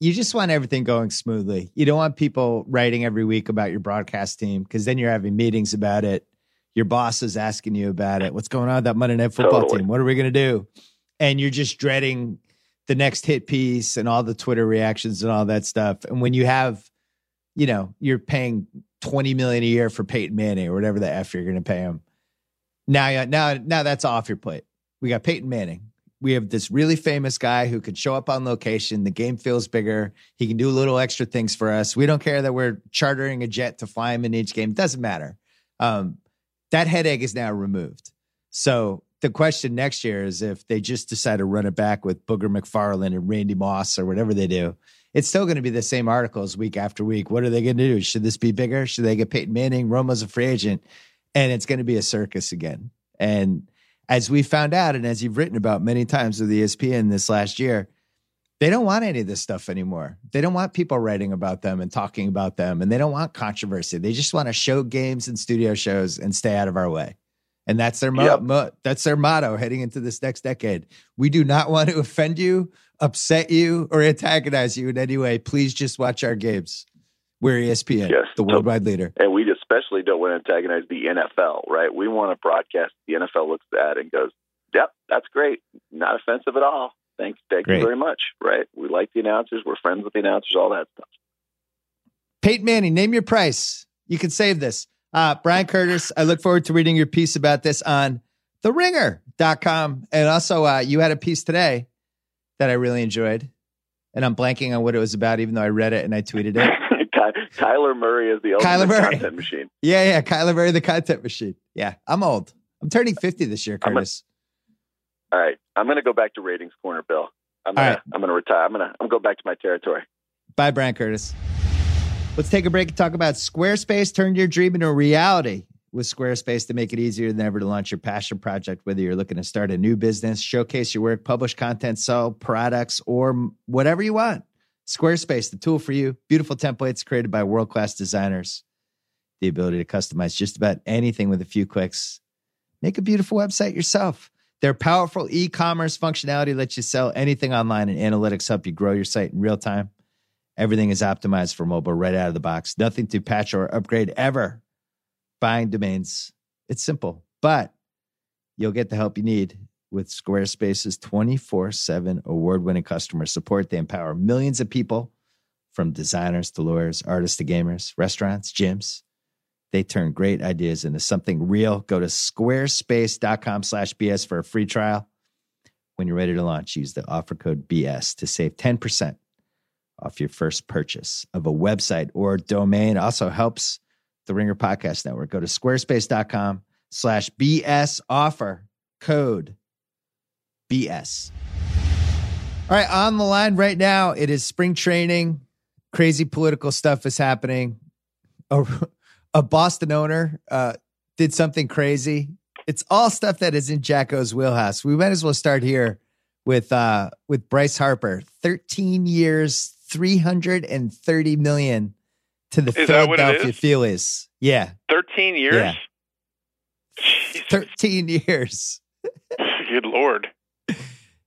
you just want everything going smoothly. You don't want people writing every week about your broadcast team because then you're having meetings about it. Your boss is asking you about it. What's going on with that Monday Night Football Totally. team? What are we going to do? And you're just dreading the next hit piece and all the Twitter reactions and all that stuff. And when you have, you know, you're paying twenty million a year for Peyton Manning or whatever the f you're going to pay him. Now, now, now that's off your plate. We got Peyton Manning we have this really famous guy who could show up on location. The game feels bigger. He can do little extra things for us. We don't care that we're chartering a jet to fly him in each game. Doesn't matter. Um, that headache is now removed. So the question next year is if they just decide to run it back with Booger McFarland and Randy Moss or whatever they do, it's still going to be the same articles week after week. What are they going to do? Should this be bigger? Should they get Peyton Manning? Romo's a free agent, and it's going to be a circus again. And as we found out, and as you've written about many times with ESPN this last year, they don't want any of this stuff anymore. They don't want people writing about them and talking about them, and they don't want controversy. They just want to show games and studio shows and stay out of our way. And that's their mo- Yep. mo- that's their motto heading into this next decade. We do not want to offend you, upset you, or antagonize you in any way. Please just watch our games. We're ESPN, Yes. the worldwide leader. And we especially don't want to antagonize the NFL, right? We want to broadcast. The NFL looks at that and goes, "Yep, that's great. Not offensive at all. Thanks, thank Great. you very much." Right? We like the announcers. We're friends with the announcers. All that stuff. Peyton Manning, name your price. You can save this. Uh, Bryan Curtis, I look forward to reading your piece about this on theringer.com. And also, uh, you had a piece today that I really enjoyed. And I'm blanking on what it was about, even though I read it and I tweeted it. Ky- Kyler Murray is the Kyler Murray. content machine. Yeah, yeah. Kyler Murray, the content machine. Yeah, I'm old. I'm turning 50 this year, I'm a- Curtis. All right, I'm going to go back to ratings corner, Bill. I'm gonna, right. I'm going to retire. I'm going to I'm going to go back to my territory. Bye, Bryan Curtis. Let's take a break and talk about Squarespace. Turn your dream into a reality with Squarespace to make it easier than ever to launch your passion project, whether you're looking to start a new business, showcase your work, publish content, sell products, or whatever you want. Squarespace, the tool for you. Beautiful templates created by world class designers. The ability to customize just about anything with a few clicks. Make a beautiful website yourself. Their powerful e commerce functionality lets you sell anything online, and analytics help you grow your site in real time. Everything is optimized for mobile right out of the box. Nothing to patch or upgrade ever. Buying domains, it's simple, but you'll get the help you need with Squarespace's 24 7 award winning customer support. They empower millions of people from designers to lawyers, artists to gamers, restaurants, gyms. They turn great ideas into something real. Go to squarespace.com slash BS for a free trial. When you're ready to launch, use the offer code BS to save 10% off your first purchase of a website or domain. Also helps the Ringer Podcast Network. Go to squarespace.com slash BS offer code BS. All right, on the line right now, it is spring training. Crazy political stuff is happening. A, a Boston owner uh, did something crazy. It's all stuff that is in JackO's wheelhouse. We might as well start here with uh, with Bryce Harper. Thirteen years, three hundred and thirty million to the Is that Philadelphia is? Phillies. Yeah, 13 years? Yeah. Thirteen years. good lord.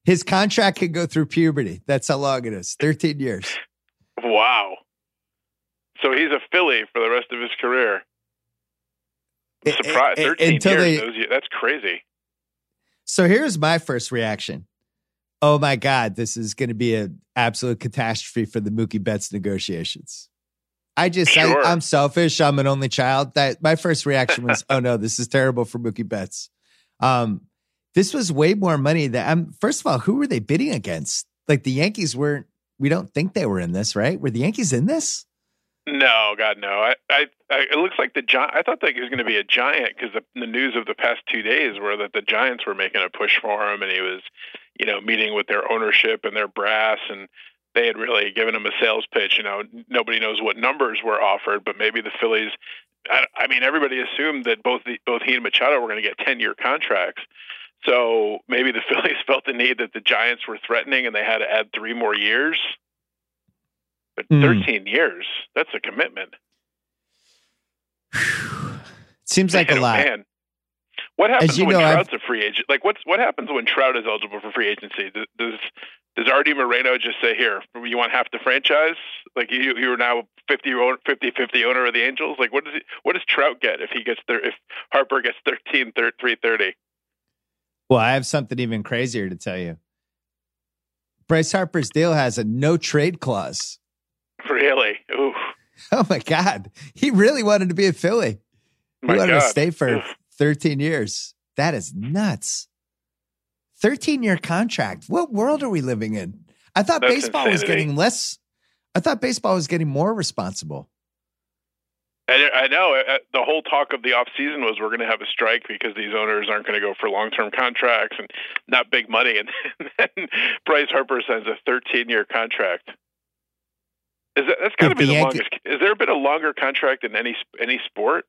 His contract can go through puberty. That's how long it is. Thirteen years. Wow. So he's a Philly for the rest of his career. I'm surprised. A- a- 13 until years. they- that's crazy. So here's my first reaction. Oh my God, this is going to be an absolute catastrophe for the Mookie Betts negotiations. I just, Sure. I, I'm selfish. I'm an only child. That my first reaction was, oh no, this is terrible for Mookie Betts. Um, this was way more money than I'm. First of all, who were they bidding against? Like the Yankees weren't. We don't think they were in this, right? Were the Yankees in this? No, God, no. I, I, I it looks like the giant. I thought that he was going to be a giant because the, the news of the past two days were that the Giants were making a push for him, and he was, you know, meeting with their ownership and their brass, and they had really given him a sales pitch. You know, nobody knows what numbers were offered, but maybe the Phillies. I, I mean, everybody assumed that both the, both he and Machado were going to get ten year contracts. So maybe the Phillies felt the need that the Giants were threatening, and they had to add three more years. But Hmm. 13 years, that's a commitment. Seems like a Man, oh, lot. Man. What happens when know, I've- Trout's a free agent? Like, what's what happens when Trout is eligible for free agency? Does does, does Artie Moreno just say, "Here, you want half the franchise"? Like you you are now 50, 50 50 owner of the Angels. Like, what does he, what does Trout get if he gets there? If Harper gets 13 thir- 330? Well, I have something even crazier to tell you. Bryce Harper's deal has a no trade clause. Really? Ooh, Oh my God. He really wanted to be a Philly. He my wanted God. to stay for Oof. 13 years. That is nuts. 13 year contract. What world are we living in? I thought That's baseball was getting less. I thought baseball was getting more responsible. I, I know uh, the whole talk of the off season was we're going to have a strike because these owners aren't going to go for long term contracts and not big money. And then Bryce Harper signs a 13 year contract. Is that that's got to be the the longest? Is there been a longer contract in any any sport?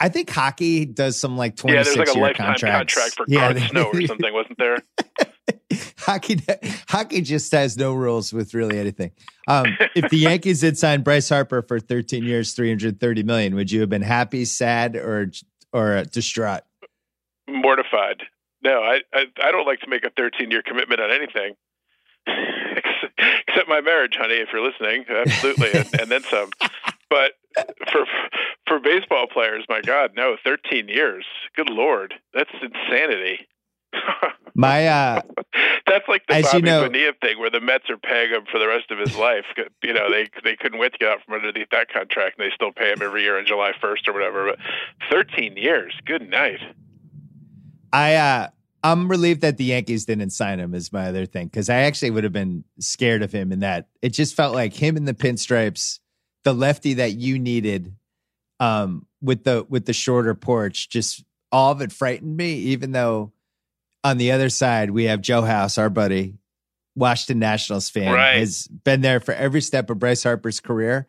I think hockey does some like Yeah, 26 there's like a year lifetime contracts. contract for Yeah, Garth Snow or something, wasn't there? hockey hockey just has no rules with really anything. Um, if the Yankees had signed Bryce Harper for 13 years, 330 million, would you have been happy, sad, or or distraught? Mortified. No, I, I I don't like to make a 13 year commitment on anything. Except my marriage, honey, if you're listening, absolutely, and, and then some. But for for baseball players, my God, no, 13 years. Good lord, that's insanity. My uh, That's like the As you Bobby know- Bonilla thing, where the Mets are paying him for the rest of his life. You know, they they couldn't wait to get out from underneath that contract, and they still pay him every year on July 1st or whatever. But 13 years, good night. I uh, I'm relieved that the Yankees didn't sign him. Is my other thing because I actually would have been scared of him in that it just felt like him in the pinstripes, the lefty that you needed, um, with the with the shorter porch. Just all of it frightened me. Even though on the other side we have Joe House, our buddy, Washington Nationals fan, Right. has been there for every step of Bryce Harper's career.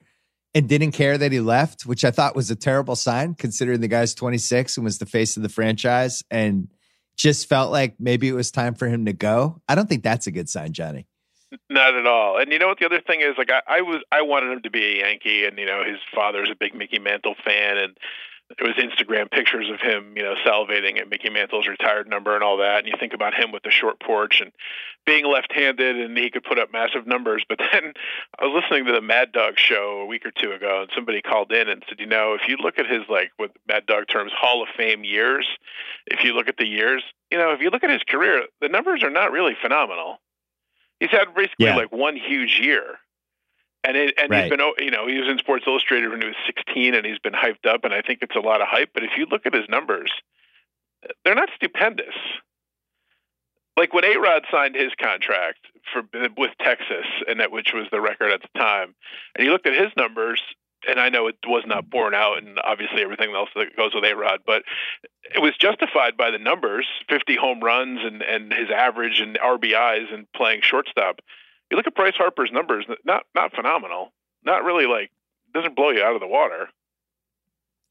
And didn't care that he left, which I thought was a terrible sign considering the guy's 26 and was the face of the franchise. And just felt like maybe it was time for him to go. I don't think that's a good sign, Johnny. Not at all. And you know what the other thing is? Like I, I was, I wanted him to be a Yankee, and you know his father's a big Mickey Mantle fan, and there was Instagram pictures of him, you know, salivating at Mickey Mantle's retired number and all that. And you think about him with the short porch and being left-handed, and he could put up massive numbers. But then I was listening to the Mad Dog show a week or two ago, and somebody called in and said, you know, if you look at his like with Mad Dog terms, Hall of Fame years, if you look at the years, you know, if you look at his career, the numbers are not really phenomenal. He's had basically Yeah. like one huge year. And it, and Right. he's been, you know, he was in Sports Illustrated when he was 16, and he's been hyped up, and I think it's a lot of hype. But if you look at his numbers, they're not stupendous. Like when A Rod signed his contract for with Texas, and that which was the record at the time, and you looked at his numbers, and I know it was not borne out, and obviously everything else that goes with A Rod, but it was justified by the numbers 50 home runs and, and his average and RBIs and playing shortstop. You look at Bryce Harper's numbers, not not phenomenal. Not really like doesn't blow you out of the water.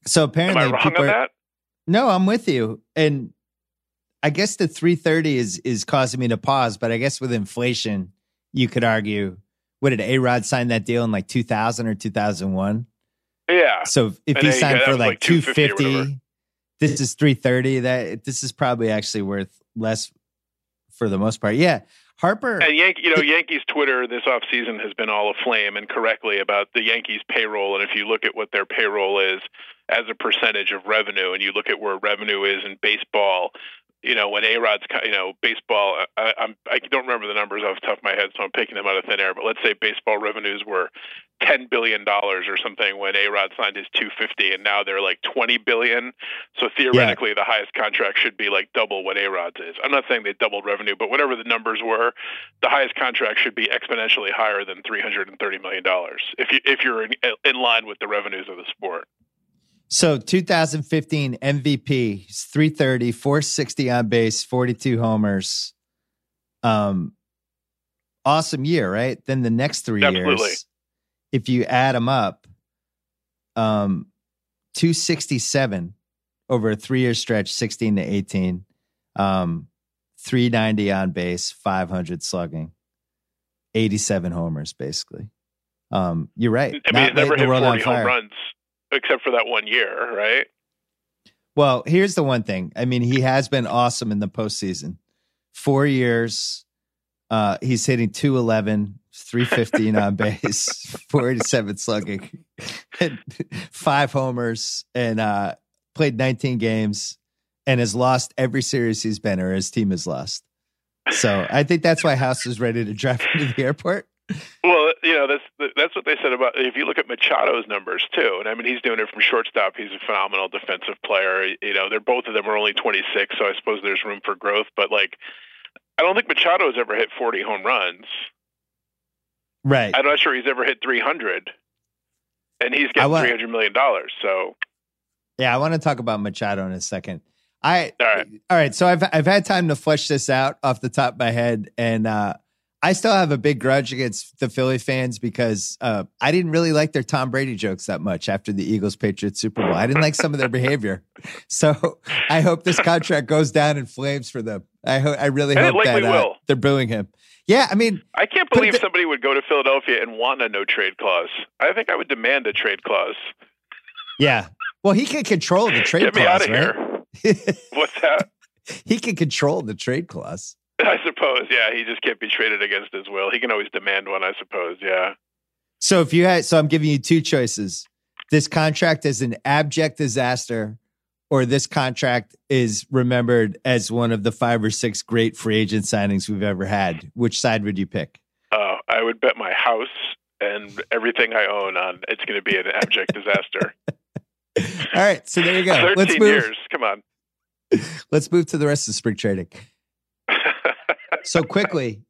So Am apparently, I wrong on that? No, I'm with you. And I guess the 330 is is causing me to pause, but I guess with inflation, you could argue what did A Rod sign that deal in like 2000 or 2001? Yeah. So if And he signed for like like 250 250, this is 330. That this is probably actually worth less for the most part. Yeah. Harper. And Yankee, you know, Yankees Twitter this offseason has been all aflame and correctly about the Yankees payroll. And if you look at what their payroll is as a percentage of revenue, and you look at where revenue is in baseball, you know, when A Rod's, you know, baseball, I, I'm, I don't remember the numbers off the top of my head, so I'm picking them out of thin air. But let's say baseball revenues were ten billion dollars or something when A Rod signed his 250, and now they're like 20 billion. So theoretically, the highest contract should be like double what A Rod's is. I'm not saying they doubled revenue, but whatever the numbers were, the highest contract should be exponentially higher than 330 million dollars if you if you're in, in line with the revenues of the sport. So 2015 MVP, he's 330, 460 on base, 42 homers. Um, awesome year, right? Then the next three Absolutely. years, if you add them up, um, 267 over a three year stretch, 16 to 18, um, 390 on base, 500 slugging, 87 homers, basically. Um, you're right. I mean, Not never hit world on 40 home runs except for that one year, right? Well, here's the one thing. I mean, he has been awesome in the postseason. Four years, uh, he's hitting 211, 315 on base, 487 slugging, five homers, and uh, played 19 games and has lost every series he's been or his team has lost. So I think that's why House is ready to drive into the airport. Well, you know that's that's what they said about. If you look at Machado's numbers too, and I mean he's doing it from shortstop. He's a phenomenal defensive player. You know, they're both of them are only 26, so I suppose there's room for growth. But like, I don't think Machado has ever hit 40 home runs. Right. I'm not sure he's ever hit 300, and he's I getting want- 300 million dollars. So Yeah, I want to talk about Machado in a second. I All right. all right. So I've I've had time to flesh this out off the top of my head, and uh, I still have a big grudge against the Philly fans because uh, I didn't really like their Tom Brady jokes that much after the Eagles Patriots Super Bowl. I didn't like some of their behavior, so I hope this contract goes down in flames for them. I hope I really And hope that uh, will. they're booing him. Yeah, I mean, I can't believe the- somebody would go to Philadelphia and want a no trade clause. I think I would demand a trade clause. yeah. Well, he can control the trade Get me clause, out of right? here. What's that? he can control the trade clause. I suppose, yeah. He just can't be traded against his will. He can always demand one, I suppose, yeah. So if you had, so I'm giving you two choices. This contract is an abject disaster, or this contract is remembered as one of the five or six great free agent signings we've ever had. Which side would you pick? Uh, I would bet my house and everything I own on it's going to be an abject disaster. All right, so there you go. 13 Let's move. years. Come on. Let's move to the rest of spring trading. So quickly,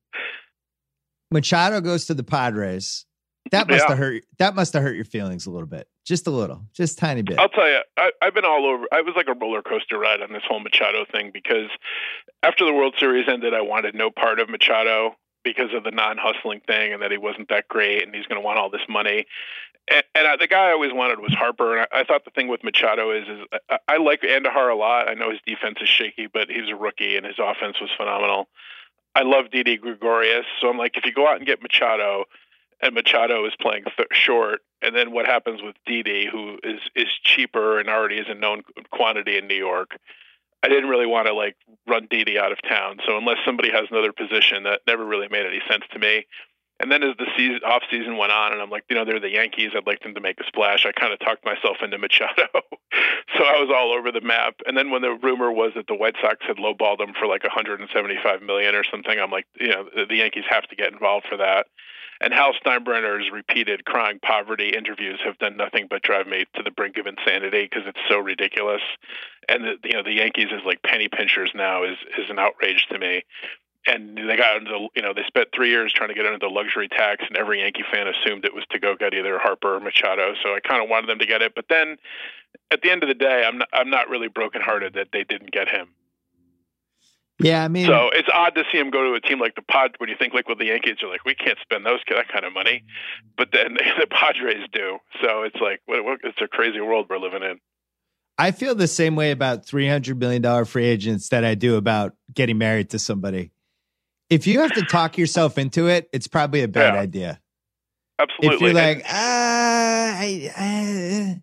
Machado goes to the Padres. That must Yeah. have hurt. That must have hurt your feelings a little bit, just a little, just tiny bit. I'll tell you, I, I've been all over. I was like a roller coaster ride on this whole Machado thing because after the World Series ended, I wanted no part of Machado because of the non-hustling thing and that he wasn't that great and he's going to want all this money. And, and I, the guy I always wanted was Harper. And I, I thought the thing with Machado is, is I, I like Andujar a lot. I know his defense is shaky, but he was a rookie and his offense was phenomenal. I love Didi Gregorius, so I'm like, if you go out and get Machado, and Machado is playing th- short, and then what happens with Didi, who is is cheaper and already is a known quantity in New York. I didn't really want to like run Didi out of town, so unless somebody has another position, that never really made any sense to me. And then as the season off season went on, and I'm like, you know, they're the Yankees. I'd like them to make a splash. I kind of talked myself into Machado, so I was all over the map. And then when the rumor was that the White Sox had lowballed them for like 175 million or something, I'm like, you know, the, Yankees have to get involved for that. And Hal Steinbrenner's repeated crying poverty interviews have done nothing but drive me to the brink of insanity because it's so ridiculous. And the, you know, the Yankees is like penny pinchers now is is an outrage to me and they got into you know they spent three years trying to get under the luxury tax, and every Yankee fan assumed it was to go get either Harper or Machado. So I kind of wanted them to get it, but then at the end of the day, I'm not, I'm not really brokenhearted that they didn't get him. Yeah, I mean, So it's odd to see him go to a team like the Pod when you think like with the Yankees are like we can't spend those that kind of money, but then the Padres do. So it's like what, what, it's a crazy world we're living in. I feel the same way about three hundred million dollar free agents that I do about getting married to somebody. If you have to talk yourself into it, it's probably a bad Yeah. idea. Absolutely. If you're And- like, ah, I, I,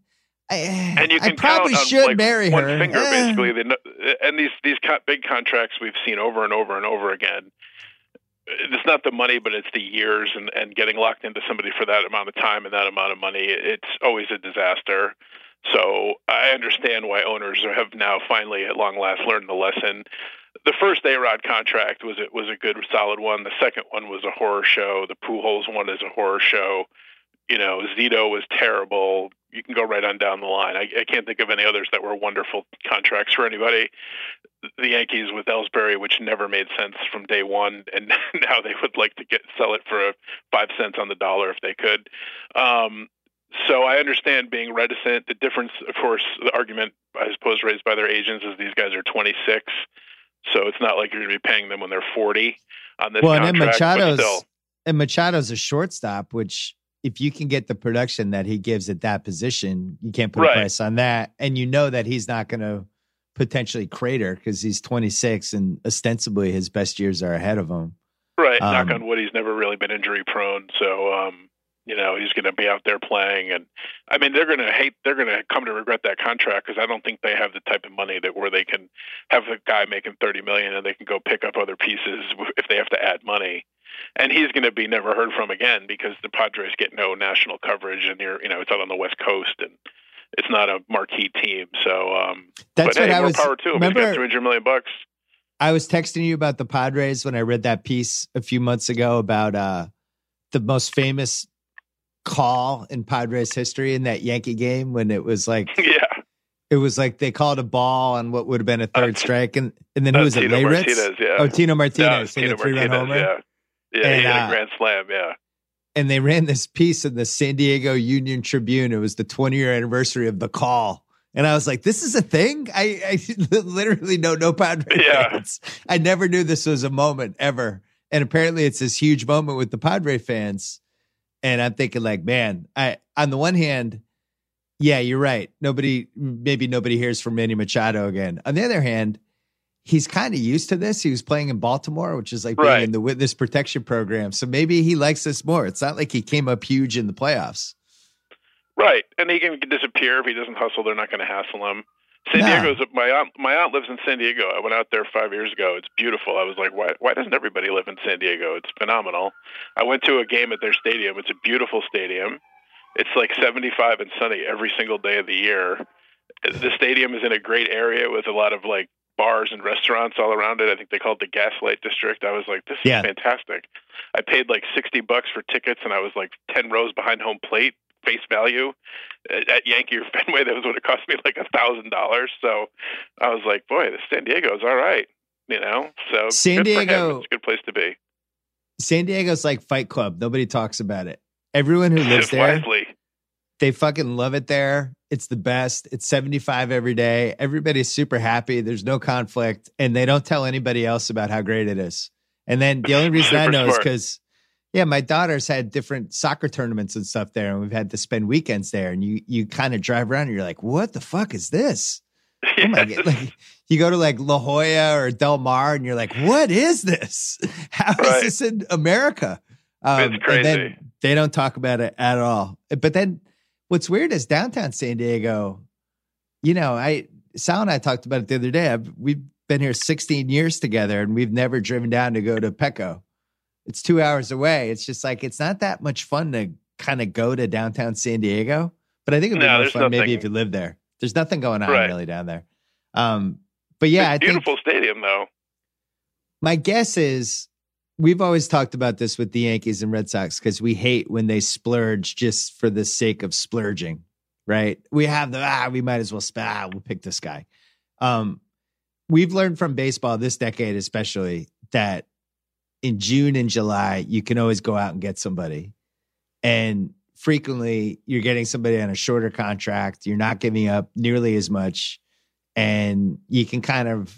I, and you I can probably count on should like marry one her. finger Eh. basically. And these these big contracts we've seen over and over and over again. It's not the money, but it's the years and and getting locked into somebody for that amount of time and that amount of money. It's always a disaster. So I understand why owners have now finally, at long last, learned the lesson. The first A Rod contract was it was a good, solid one. The second one was a horror show. The Pujols one is a horror show. You know, Zito was terrible. You can go right on down the line. I, I can't think of any others that were wonderful contracts for anybody. The Yankees with Ellsbury, which never made sense from day one, and now they would like to get sell it for five cents on the dollar if they could. Um, so I understand being reticent. The difference, of course, the argument I suppose raised by their agents is these guys are 26, so it's not like you're going to be paying them when they're 40 on this well, and contract. but Machado's still, and Machado's a shortstop, which if you can get the production that he gives at that position, you can't put Right. a price on that, and you know that he's not going to potentially crater because he's 26 and ostensibly his best years are ahead of him. right? um, knock on wood, he's never really been injury prone, so um, you know he's going to be out there playing. And I mean, they're going to hate. They're going to come to regret that contract because I don't think they have the type of money that where they can have a guy making 30 million and they can go pick up other pieces if they have to add money. And he's going to be never heard from again because the Padres get no national coverage, and you're, you know, it's out on the West Coast, and it's not a marquee team. So, um, That's but what hey, I more was. power to him. He's remember, got 300 million bucks. I was texting you about the Padres when I read that piece a few months ago about uh, the most famous call in Padres history in that Yankee game when it was like yeah, it was like they called a ball on what would have been a third Uh, strike, and and then who Uh, was it? Tino Leyritz? Martinez, yeah. Oh, Tino Martinez hit Tino a three run Martinez, homer. Yeah, yeah, And, he uh, a grand slam. Yeah, And they ran this piece in the San Diego Union Tribune. It was the 20 year anniversary of the call. And I was like, this is a thing? I, I literally know no Padres. Yeah. fans. I never knew this was a moment ever. And apparently it's this huge moment with the Padre fans. And I'm thinking like, man, I on the one hand, yeah, you're right. Nobody, maybe nobody hears from Manny Machado again. On the other hand, he's kind of used to this. He was playing in Baltimore, which is like being in the witness protection program. So maybe he likes this more. It's not like he came up huge in the playoffs. right. And he can disappear if he doesn't hustle. They're not going to hassle him. San No. Diego's my aunt. My aunt lives in San Diego. I went out there five years ago. It's beautiful. I was like, why? Why doesn't everybody live in San Diego? It's phenomenal. I went to a game at their stadium. It's a beautiful stadium. It's like 75 and sunny every single day of the year. The stadium is in a great area with a lot of like bars and restaurants all around it. I think they call it the Gaslight District. I was like, this is Yeah. fantastic. I paid like 60 bucks for tickets and I was like 10 rows behind home plate face value at Yankee or Fenway. That was what it cost me like a thousand dollars. So I was like, boy, the San Diego's all right. You know, so San good for him. Diego- It's a good place to be. San Diego's like Fight Club. Nobody talks about it. Everyone who lives there, Wisely. they fucking love it there. It's the best. It's 75 every day. Everybody's super happy. There's no conflict. And they don't tell anybody else about how great it is. And then the only reason I know is because, yeah, my daughter's had different soccer tournaments and stuff there, and we've had to spend weekends there. And you you kind of drive around and you're like, what the fuck is this? Oh my God. Like, you go to like La Jolla or Del Mar and you're like, what is this? How is Right. this in America? Um, It's And then crazy. they don't talk about it at all. But then what's weird is downtown San Diego, you know, I, Sal and I talked about it the other day. I've, we've been here 16 years together and we've never driven down to go to Petco. It's two hours away. It's just like, it's not that much fun to kind of go to downtown San Diego. But I think it'd be No, more fun maybe if you live there. There's nothing going on Right. really down there. Um, but yeah, I It's think beautiful stadium though. my guess is we've always talked about this with the Yankees and Red Sox because we hate when they splurge just for the sake of splurging, right? We have the ah, we might as well ah, we'll pick this guy. Um, we've learned from baseball this decade, especially that in June and July you can always go out and get somebody, and frequently you're getting somebody on a shorter contract. You're not giving up nearly as much, and you can kind of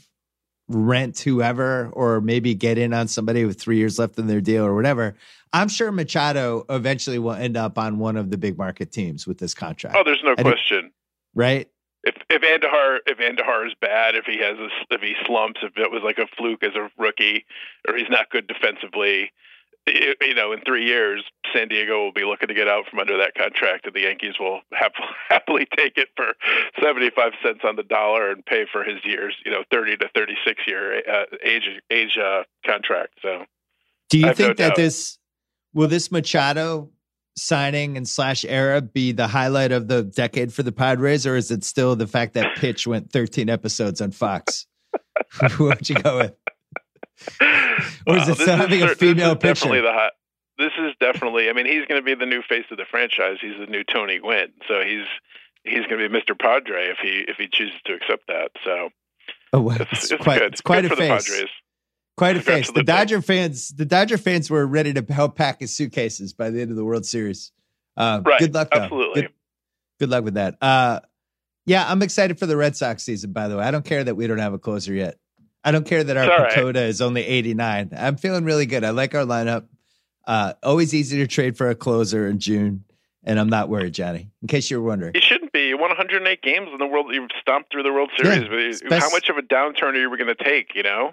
rent whoever or maybe get in on somebody with three years left in their deal or whatever. I'm sure Machado eventually will end up on one of the big market teams with this contract. Oh, there's no I think- question. right? If if Andujar if Andujar is bad, if he has a, if he slumps, if it was like a fluke as a rookie, or he's not good defensively, i you know, in three years, San Diego will be looking to get out from under that contract, and the Yankees will hap- happily take it for seventy five cents on the dollar and pay for his years, you know, thirty to thirty six year uh, age age uh, contract. So Do you I have no think that doubt. this will this Machado signing and slash era be the highlight of the decade for the Padres, or is it still the fact that Pitch went 13 episodes on Fox? Who would you go with? Or is Wow, it having a female this is definitely pitcher? the hot. This is definitely. I mean, he's going to be the new face of the franchise. He's the new Tony Gwynn. So he's he's going to be Mr. Padre if he if he chooses to accept that. So Oh, wow. it's, it's, it's quite, good. it's quite good a face. Quite a face. The. Dodger fans, the Dodger fans were ready to help pack his suitcases by the end of the World Series. Uh, Right. Good luck, though. Absolutely. Good, good luck with that. Uh, yeah, I'm excited for the Red Sox season. By the way, I don't care that we don't have a closer yet. I don't care that our all right. Pacoda is only 89. I'm feeling really good. I like our lineup. Uh, always easy to trade for a closer in June, and I'm not worried, Johnny. In case you were wondering, You shouldn't be. You won 108 games in the world. You've stomped through the World Series. best- How much of a downturn are you going to take? You know,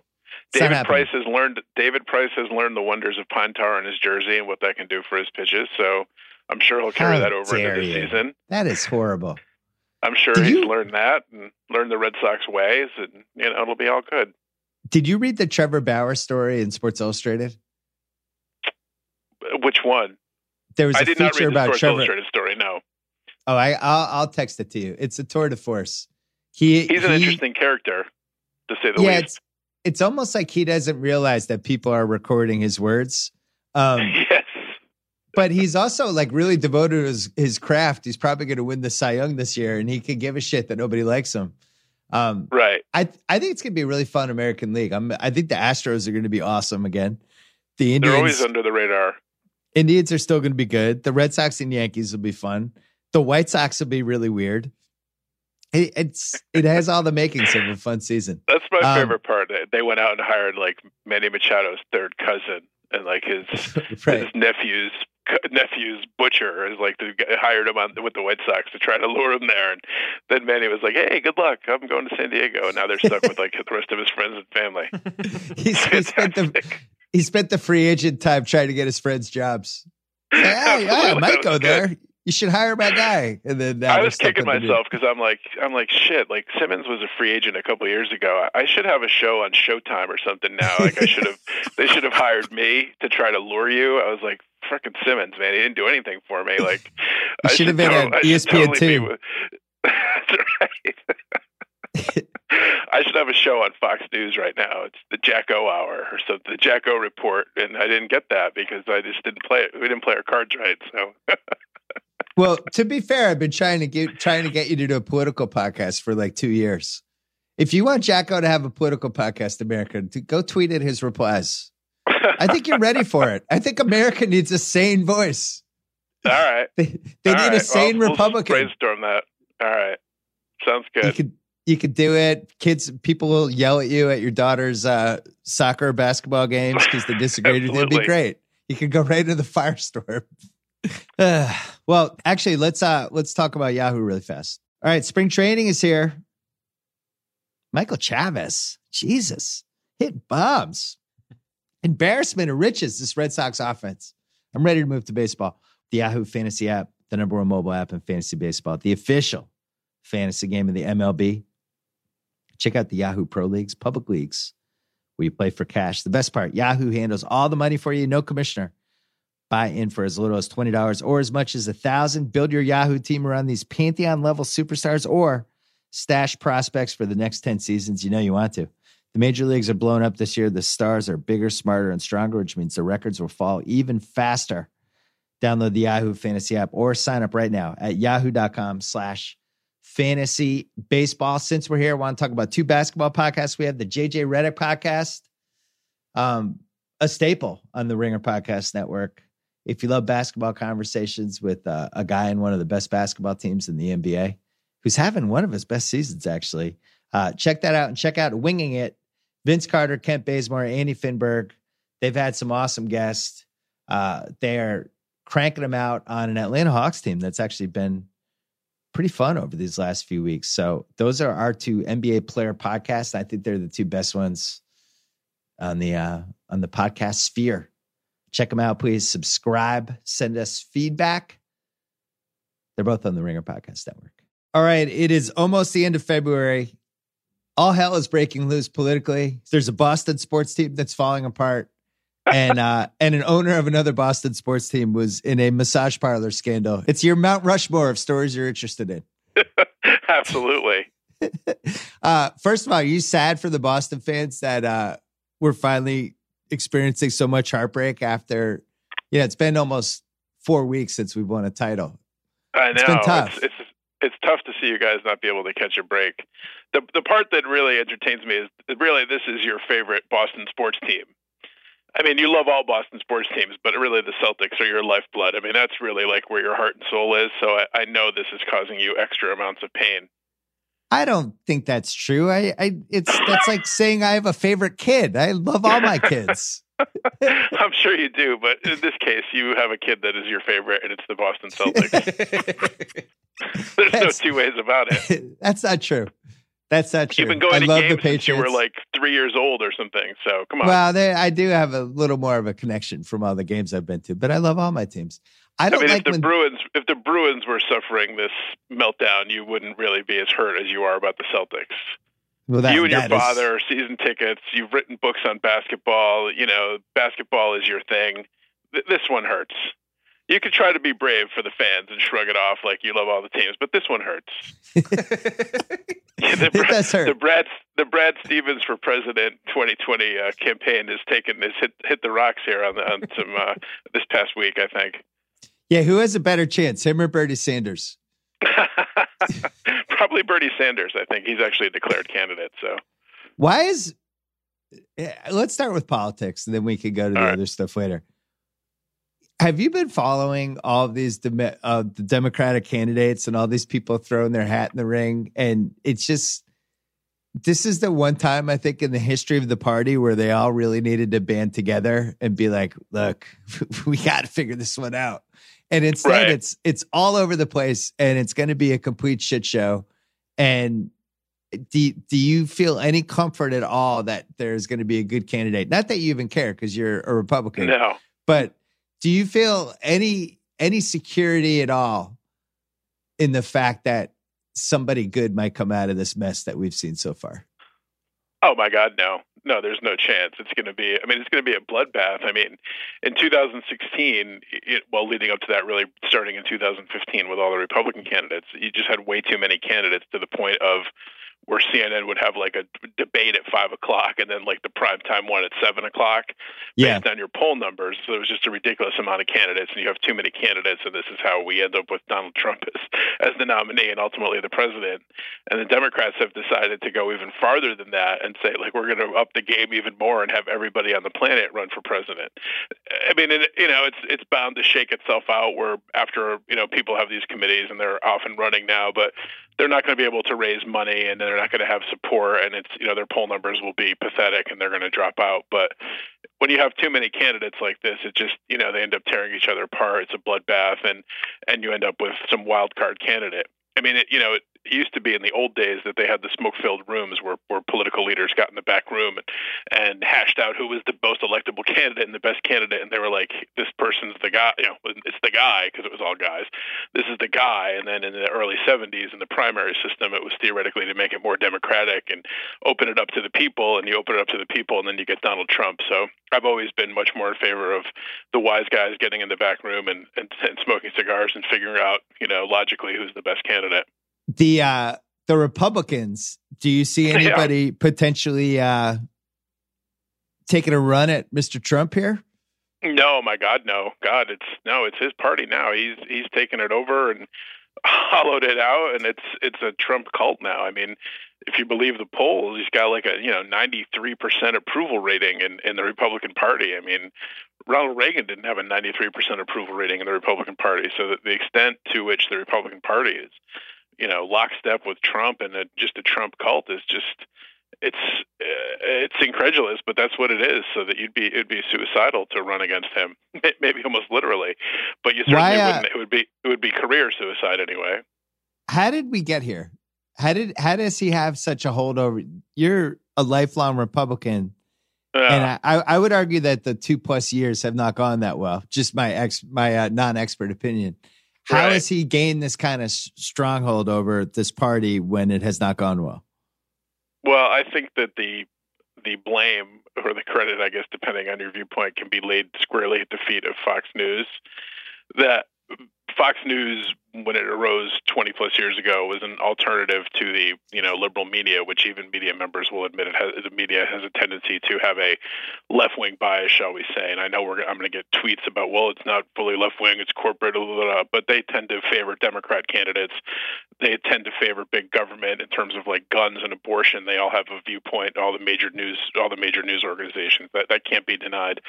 David. Price has learned. David Price has learned the wonders of pine tar in his jersey and what that can do for his pitches. So I'm sure he'll carry How that over into the you. season. that is horrible. I'm sure Did he's you- learned that and learned the Red Sox ways, and you know it'll be all good. Did you read the Trevor Bauer story in Sports Illustrated? Which one? There was a I did not feature about Sports Trevor. Illustrated story. No, Oh, I, I'll, I'll text it to you. It's a tour de force. He, he's an he- interesting character, to say the Yeah, least. It's almost like he doesn't realize that people are recording his words. Um, yes, but he's also like really devoted to his, his craft. He's probably going to win the Cy Young this year, and he could give a shit that nobody likes him. Um, right. I I think it's going to be a really fun American League. I'm, I think the Astros are going to be awesome again. The They're always under the radar. Indians are still going to be good. The Red Sox and Yankees will be fun. The White Sox will be really weird. It, it's it has all the makings of a fun season. That's my Um, favorite part. They- They went out and hired like Manny Machado's third cousin and like his right. his nephew's nephew's butcher is like the guy hired him on with the White Sox to try to lure him there, and then Manny was like, "Hey, good luck. I'm going to San Diego." And now they're stuck with like the rest of his friends and family. He spent the he spent the free agent time trying to get his friends jobs. Like, "Hey, yeah, I might go good. there. You should hire my guy. And then I was kicking with the dude. myself because I'm like, I'm like, shit. Like Simmons was a free agent a couple years ago. I should have a show on Showtime or something now. Like I should have, they should have hired me to try to lure you. I was like, frickin' Simmons, man. He didn't do anything for me. Like, You I should have been on ESPN totally too. That's right. I should have a show on Fox News right now. It's the JackO Hour or something, the JackO Report, and I didn't get that because I just didn't play it. We didn't play our cards right. So Well, to be fair, I've been trying to get trying to get you to do a political podcast for like two years. If you want JackO to have a political podcast, America, to go tweet at his replies. I think you're ready for it. I think America needs a sane voice. all right. They, they All need right, a sane well, we'll Republican. brainstorm that. All right. Sounds good. you could you could do it. Kids, people will yell at you at your daughter's uh, soccer or basketball games because they disagreed with you. It'd be great. You could go right into the firestorm. Uh, well, actually, let's uh let's talk about Yahoo really fast. All right, spring training is here. Michael Chavis, Jesus, hit bombs. Embarrassment of riches, this Red Sox offense. I'm ready to move to baseball. The Yahoo Fantasy app, the number one mobile app in fantasy baseball, the official fantasy game of the MLB. Check out the Yahoo Pro Leagues, public leagues, where you play for cash. The best part Yahoo handles all the money for you, no commissioner. Buy in for as little as $20 or as much as a 1000 Build your Yahoo team around these Pantheon level superstars or stash prospects for the next 10 seasons. You know you want to. The major leagues are blown up this year. The stars are bigger, smarter, and stronger, which means the records will fall even faster. Download the Yahoo Fantasy app or sign up right now at yahoo.com slash fantasy baseball. Since we're here, I want to talk about two basketball podcasts. We have the JJ Redick podcast, um, a staple on the Ringer Podcast Network. If you love basketball conversations with uh, a guy in one of the best basketball teams in the NBA, who's having one of his best seasons, actually, uh, check that out and check out Winging It, Vince Carter, Kent Bazemore, Annie Finberg. They've had some awesome guests. Uh, they're cranking them out on an Atlanta Hawks team that's actually been pretty fun over these last few weeks. So those are our two NBA player podcasts. I think they're the two best ones on the uh, on the podcast sphere. Check them out, please. Subscribe, send us feedback. They're both on the Ringer Podcast Network. All right, it is almost the end of February. All hell is breaking loose politically. There's a Boston sports team that's falling apart. and uh, and an owner of another Boston sports team was in a massage parlor scandal. It's your Mount Rushmore of stories you're interested in. Absolutely. uh, first of all, are you sad for the Boston fans that uh, we're finally experiencing so much heartbreak after? Yeah, it's been almost four weeks since we've won a title. I know It's been tough. It's, it's it's tough to see you guys not be able to catch a break. The the part that really entertains me is really this is your favorite Boston sports team. I mean, you love all Boston sports teams, but really the Celtics are your lifeblood. I mean, that's really like where your heart and soul is. So I, I know this is causing you extra amounts of pain. I don't think that's true. I, I it's that's like saying I have a favorite kid. I love all my kids. I'm sure you do, but in this case, you have a kid that is your favorite, and it's the Boston Celtics. There's no two ways about it. that's not true. That's not true. You've been going I to love the games since you were like three years old or something. So come on. well, they, I do have a little more of a connection from all the games I've been to, but I love all my teams. I I don't mean, like if the Bruins, if the Bruins were suffering this meltdown, you wouldn't really be as hurt as you are about the Celtics. well, that- you and your is- father are season tickets. You've written books on basketball. You know, basketball is your thing. Th- this one hurts. You could try to be brave for the fans and shrug it off like you love all the teams, but this one hurts. the, it Brad, does hurt. the Brad the Brad Stevens for President 2020 uh, campaign has taken has hit hit the rocks here on the, on some uh, this past week. I think. Yeah, who has a better chance, him or Bernie Sanders? Probably Bernie Sanders. I think he's actually a declared candidate. So Why is eh, let's start with politics and then we can go to the right. other stuff later. Have you been following all of these uh, the Democratic candidates and all these people throwing their hat in the ring? And it's just this is the one time I think in the history of the party where they all really needed to band together and be like, "Look, we got to figure this one out." And instead, Right. it's it's all over the place, and it's going to be a complete shit show. And do do you feel any comfort at all that there's going to be a good candidate? Not that you even care because you're a Republican, no, but do you feel any any security at all in the fact that somebody good might come out of this mess that we've seen so far? Oh my God, no, no. There's no chance. It's going to be. I mean, it's going to be a bloodbath. I mean, in 2016, it, well, leading up to that, really starting in 2015 with all the Republican candidates, you just had way too many candidates to the point of where CNN would have like a debate at five o'clock and then like the prime time one at seven o'clock Yeah, based on your poll numbers. So it was just a ridiculous amount of candidates, and you have too many candidates, and this is how we end up with Donald Trump as, as the nominee and ultimately the president. And the Democrats have decided to go even farther than that and say, like, we're going to up the game even more and have everybody on the planet run for president. I mean, it, you know, it's it's bound to shake itself out where after you know people have these committees and they're off and running now, but they're not going to be able to raise money and they're not going to have support and it's you know their poll numbers will be pathetic and they're going to drop out. But when you have too many candidates like this it just you know they end up tearing each other apart. It's a bloodbath and and you end up with some wild card candidate. I mean it you know it used to be in the old days that they had the smoke filled rooms where, where political leaders got in the back room and, and hashed out who was the most electable candidate and the best candidate and they were like this person's the guy you know it's the guy because it was all guys this is the guy. And then in the early 70s, in the primary system, it was theoretically to make it more democratic and open it up to the people. And you open it up to the people, and then you get Donald Trump. So I've always been much more in favor of the wise guys getting in the back room and, and, and smoking cigars and figuring out, you know, logically who's the best candidate. The uh, the Republicans. Do you see Yeah. anybody potentially uh, taking a run at Mr. Trump here? No, my God, no. God, it's no, it's his party now. He's he's taken it over and hollowed it out, and it's it's a Trump cult now. I mean, if you believe the polls, he's got like a you know ninety three percent approval rating in in the Republican Party. I mean, Ronald Reagan didn't have a ninety three percent approval rating in the Republican Party. So the extent to which the Republican Party is, you know, lockstep with Trump and a, just a Trump cult is just it's uh, it's incredulous, but that's what it is. So that you'd be it'd be suicidal to run against him, maybe almost literally. But you certainly Why, uh, wouldn't. It would be it would be career suicide anyway. How did we get here? How did how does he have such a hold over? You're a lifelong Republican, Uh, and I, I I would argue that the two plus years have not gone that well. Just my ex my uh, non expert opinion. How Right. has he gained this kind of stronghold over this party when it has not gone well? Well, I think that the the blame or the credit, I guess, depending on your viewpoint, can be laid squarely at the feet of Fox News. That Fox News, when it arose 20 plus years ago, was an alternative to the you know liberal media, which even media members will admit it has, the media has a tendency to have a left wing bias, shall we say? And I know we're I'm going to get tweets about well, it's not fully left wing, it's corporate, blah, blah, blah, but they tend to favor Democrat candidates. They tend to favor big government in terms of like guns and abortion. They all have a viewpoint. All the major news, all the major news organizations that that can't be denied.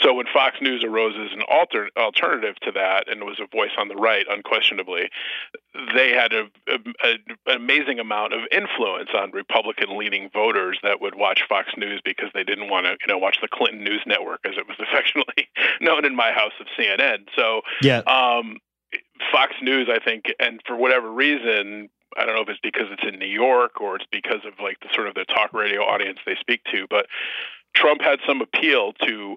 So when Fox News arose as an alter, alternative to that and was a voice on the right, unquestionably, they had a, a, a, an amazing amount of influence on Republican-leaning voters that would watch Fox News because they didn't want to, you know, watch the Clinton News Network, as it was affectionately known in my house of CNN. So Yeah, um, Fox News, I think, and for whatever reason, I don't know if it's because it's in New York or it's because of like the sort of the talk radio audience they speak to, but Trump had some appeal to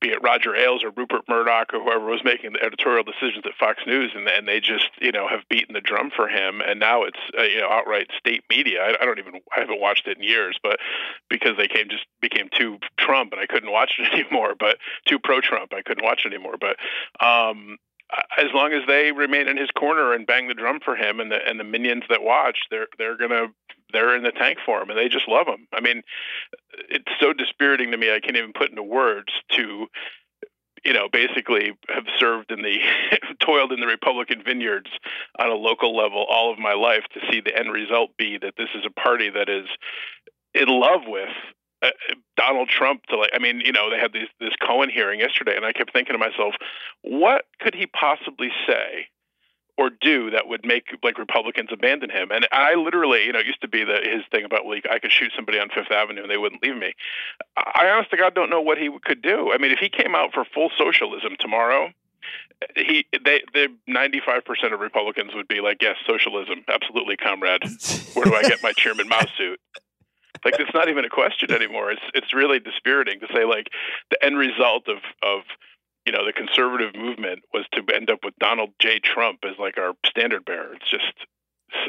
be it Roger Ailes or Rupert Murdoch or whoever was making the editorial decisions at Fox News, and, and they just you know have beaten the drum for him, and now it's uh, you know outright state media. I, I don't even I haven't watched it in years, but because they came just became too Trump, and I couldn't watch it anymore. But too pro Trump, I couldn't watch it anymore. But um, as long as they remain in his corner and bang the drum for him, and the and the minions that watch, they're they're gonna they're in the tank for him, and they just love him. I mean, it's so dispiriting to me. I can't even put into words to you know, basically have served in the toiled in the Republican vineyards on a local level all of my life to see the end result be that this is a party that is in love with uh, Donald Trump to like I mean, you know, they had this this Cohen hearing yesterday and I kept thinking to myself, what could he possibly say or do that would make like Republicans abandon him. And I literally, you know, it used to be the his thing about like I could shoot somebody on Fifth Avenue and they wouldn't leave me. I honest to God don't know what he could do. I mean, if he came out for full socialism tomorrow, he they the ninety five percent of Republicans would be like, yes, socialism, absolutely, comrade. Where do I get my Chairman Mao suit? Like it's not even a question anymore. It's it's really dispiriting to say like the end result of of you know the conservative movement was to end up with Donald J. Trump as like our standard bearer. It's just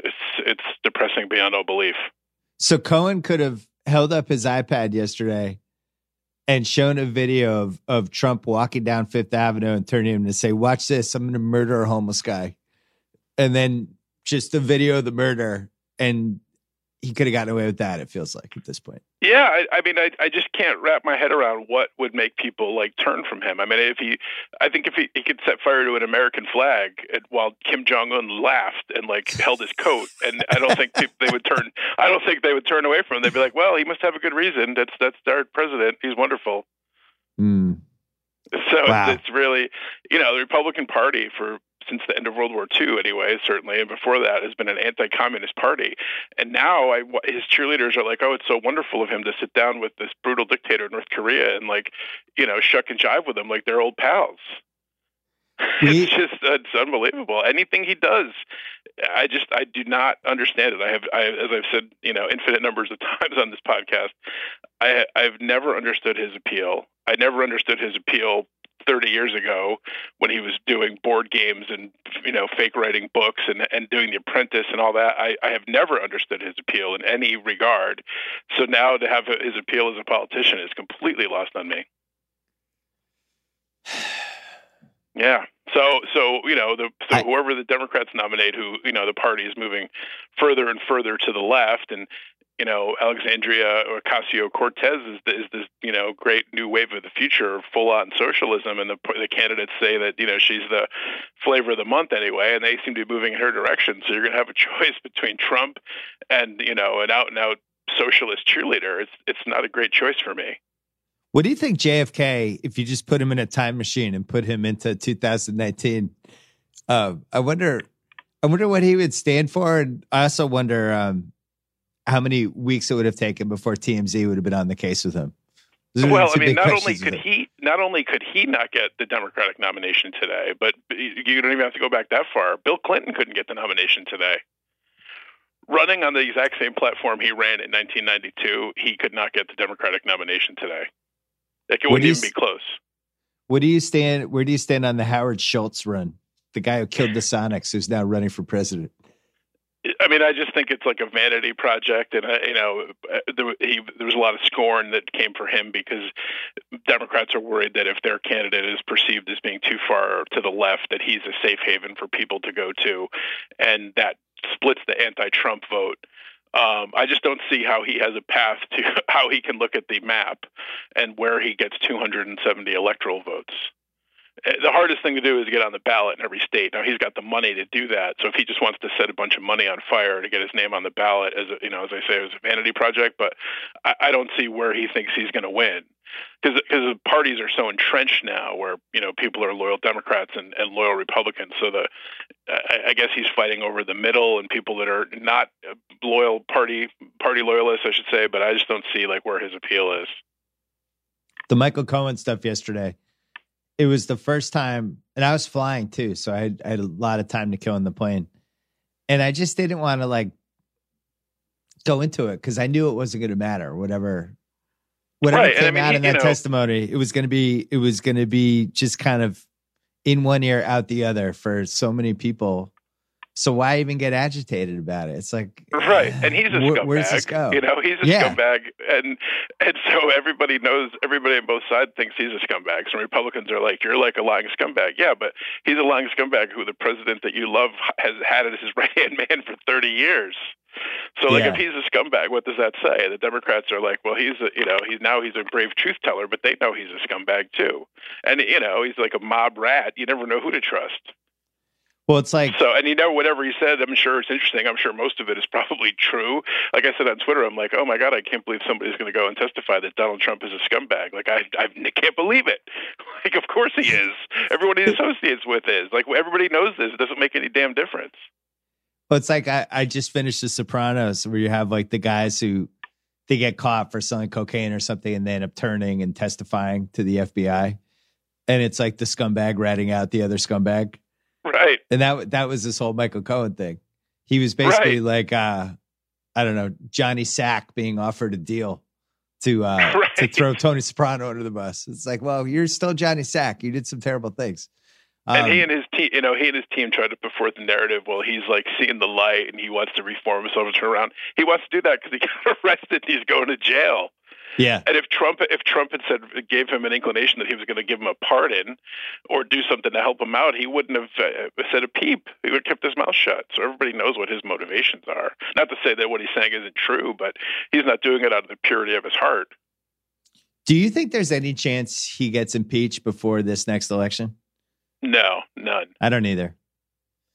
it's it's depressing beyond all belief. So Cohen could have held up his iPad yesterday and shown a video of of Trump walking down Fifth Avenue and turning him to say, "Watch this! I'm going to murder a homeless guy," and then just the video of the murder, and he could have gotten away with that. It feels like at this point. Yeah, I, I mean, I, I just can't wrap my head around what would make people like turn from him. I mean, if he, I think if he, he could set fire to an American flag and, while Kim Jong Un laughed and like held his coat, and I don't think people, they would turn. I don't think they would turn away from him. They'd be like, "Well, he must have a good reason. That's that's our president. He's wonderful." Mm. So Wow. it's, it's really, you know, the Republican Party for since the end of World War II, anyway, certainly, and before that, has been an anti-communist party. And now, I, his cheerleaders are like, "Oh, it's so wonderful of him to sit down with this brutal dictator in North Korea and like, you know, shuck and jive with him like they're old pals." We- it's just it's unbelievable. Anything he does, I just I do not understand it. I have, I, as I've said, you know, infinite numbers of times on this podcast, I I've never understood his appeal. I never understood his appeal 30 years ago when he was doing board games and you know fake writing books and and doing the apprentice and all that I, I have never understood his appeal in any regard. So now to have his appeal as a politician is completely lost on me. Yeah. So so you know the so I- whoever the democrats nominate who you know the party is moving further and further to the left and you know, Alexandria Ocasio Cortez is, is this, you know, great new wave of the future, full on socialism. And the, the candidates say that, you know, she's the flavor of the month anyway, and they seem to be moving in her direction. So you're going to have a choice between Trump and, you know, an out and out socialist cheerleader. It's, it's not a great choice for me. What do you think, JFK? If you just put him in a time machine and put him into 2019, uh, I wonder, I wonder what he would stand for, and I also wonder um, how many weeks it would have taken before TMZ would have been on the case with him. Well, I mean, not only could he not only could he not get the Democratic nomination today, but you don't even have to go back that far. Bill Clinton couldn't get the nomination today. Running on the exact same platform he ran in 1992, he could not get the Democratic nomination today. Like it wouldn't even be close. Where do you stand? Where do you stand on the Howard Schultz run? The guy who killed the Sonics, who's now running for president. I mean, I just think it's like a vanity project, and uh, you know, uh, there, he, there was a lot of scorn that came for him because Democrats are worried that if their candidate is perceived as being too far to the left, that he's a safe haven for people to go to, and that splits the anti-Trump vote. Um, I just don't see how he has a path to how he can look at the map and where he gets 270 electoral votes. The hardest thing to do is get on the ballot in every state. Now he's got the money to do that. So if he just wants to set a bunch of money on fire to get his name on the ballot, as a, you know, as I say, as a vanity project, but I, I don't see where he thinks he's going to win because because the parties are so entrenched now, where you know people are loyal Democrats and, and loyal Republicans. So the I, I guess he's fighting over the middle and people that are not loyal party party loyalists, I should say. But I just don't see like where his appeal is. The Michael Cohen stuff yesterday. It was the first time, and I was flying too, so I had, I had a lot of time to kill in the plane, and I just didn't want to like go into it because I knew it wasn't going to matter. Whatever, whatever Right, and I came mean, out in that know- testimony, it was going to be it was going to be just kind of in one ear out the other for so many people. So why even get agitated about it? It's like Right, and he's a where- scumbag. Where's this go? You know, he's a Yeah. scumbag, and and so everybody knows. Everybody on both sides thinks he's a scumbag. So Republicans are like, "You're like a lying scumbag." Yeah, but he's a lying scumbag who the president that you love has had as his right hand man for 30 years. So, like, Yeah. if he's a scumbag, what does that say? The Democrats are like, "Well, he's a, you know, he's now he's a brave truth teller, but they know he's a scumbag too, and you know, he's like a mob rat. You never know who to trust." Well, it's like So, and you know, whatever he said, I'm sure it's interesting. I'm sure most of it is probably true. Like I said on Twitter, I'm like, oh my God, I can't believe somebody's going to go and testify that Donald Trump is a scumbag. Like, I, I can't believe it. Like, of course he is. Everyone he associates with is. Like, everybody knows this. It doesn't make any damn difference. Well, it's like I, I just finished The Sopranos, where you have like the guys who they get caught for selling cocaine or something, and they end up turning and testifying to the FBI, and it's like the scumbag ratting out the other scumbag, Right. and that that was this whole Michael Cohen thing. He was basically Right. like uh, I don't know Johnny Sack being offered a deal to uh, to throw Tony Soprano under the bus. It's like, well, you're still Johnny Sack. You did some terrible things. And Um, he and his team, you know, he and his team tried to put forth the narrative. Well, he's like seeing the light and he wants to reform himself and turn around. He wants to do that because he got arrested. and He's going to jail. Yeah, And if Trump, if Trump had said, gave him an inclination that he was going to give him a pardon or do something to help him out, he wouldn't have uh, said a peep. He would have kept his mouth shut. So everybody knows what his motivations are. Not to say that what he's saying isn't true, but he's not doing it out of the purity of his heart. do you think there's any chance he gets impeached before this next election? No, none. I don't either.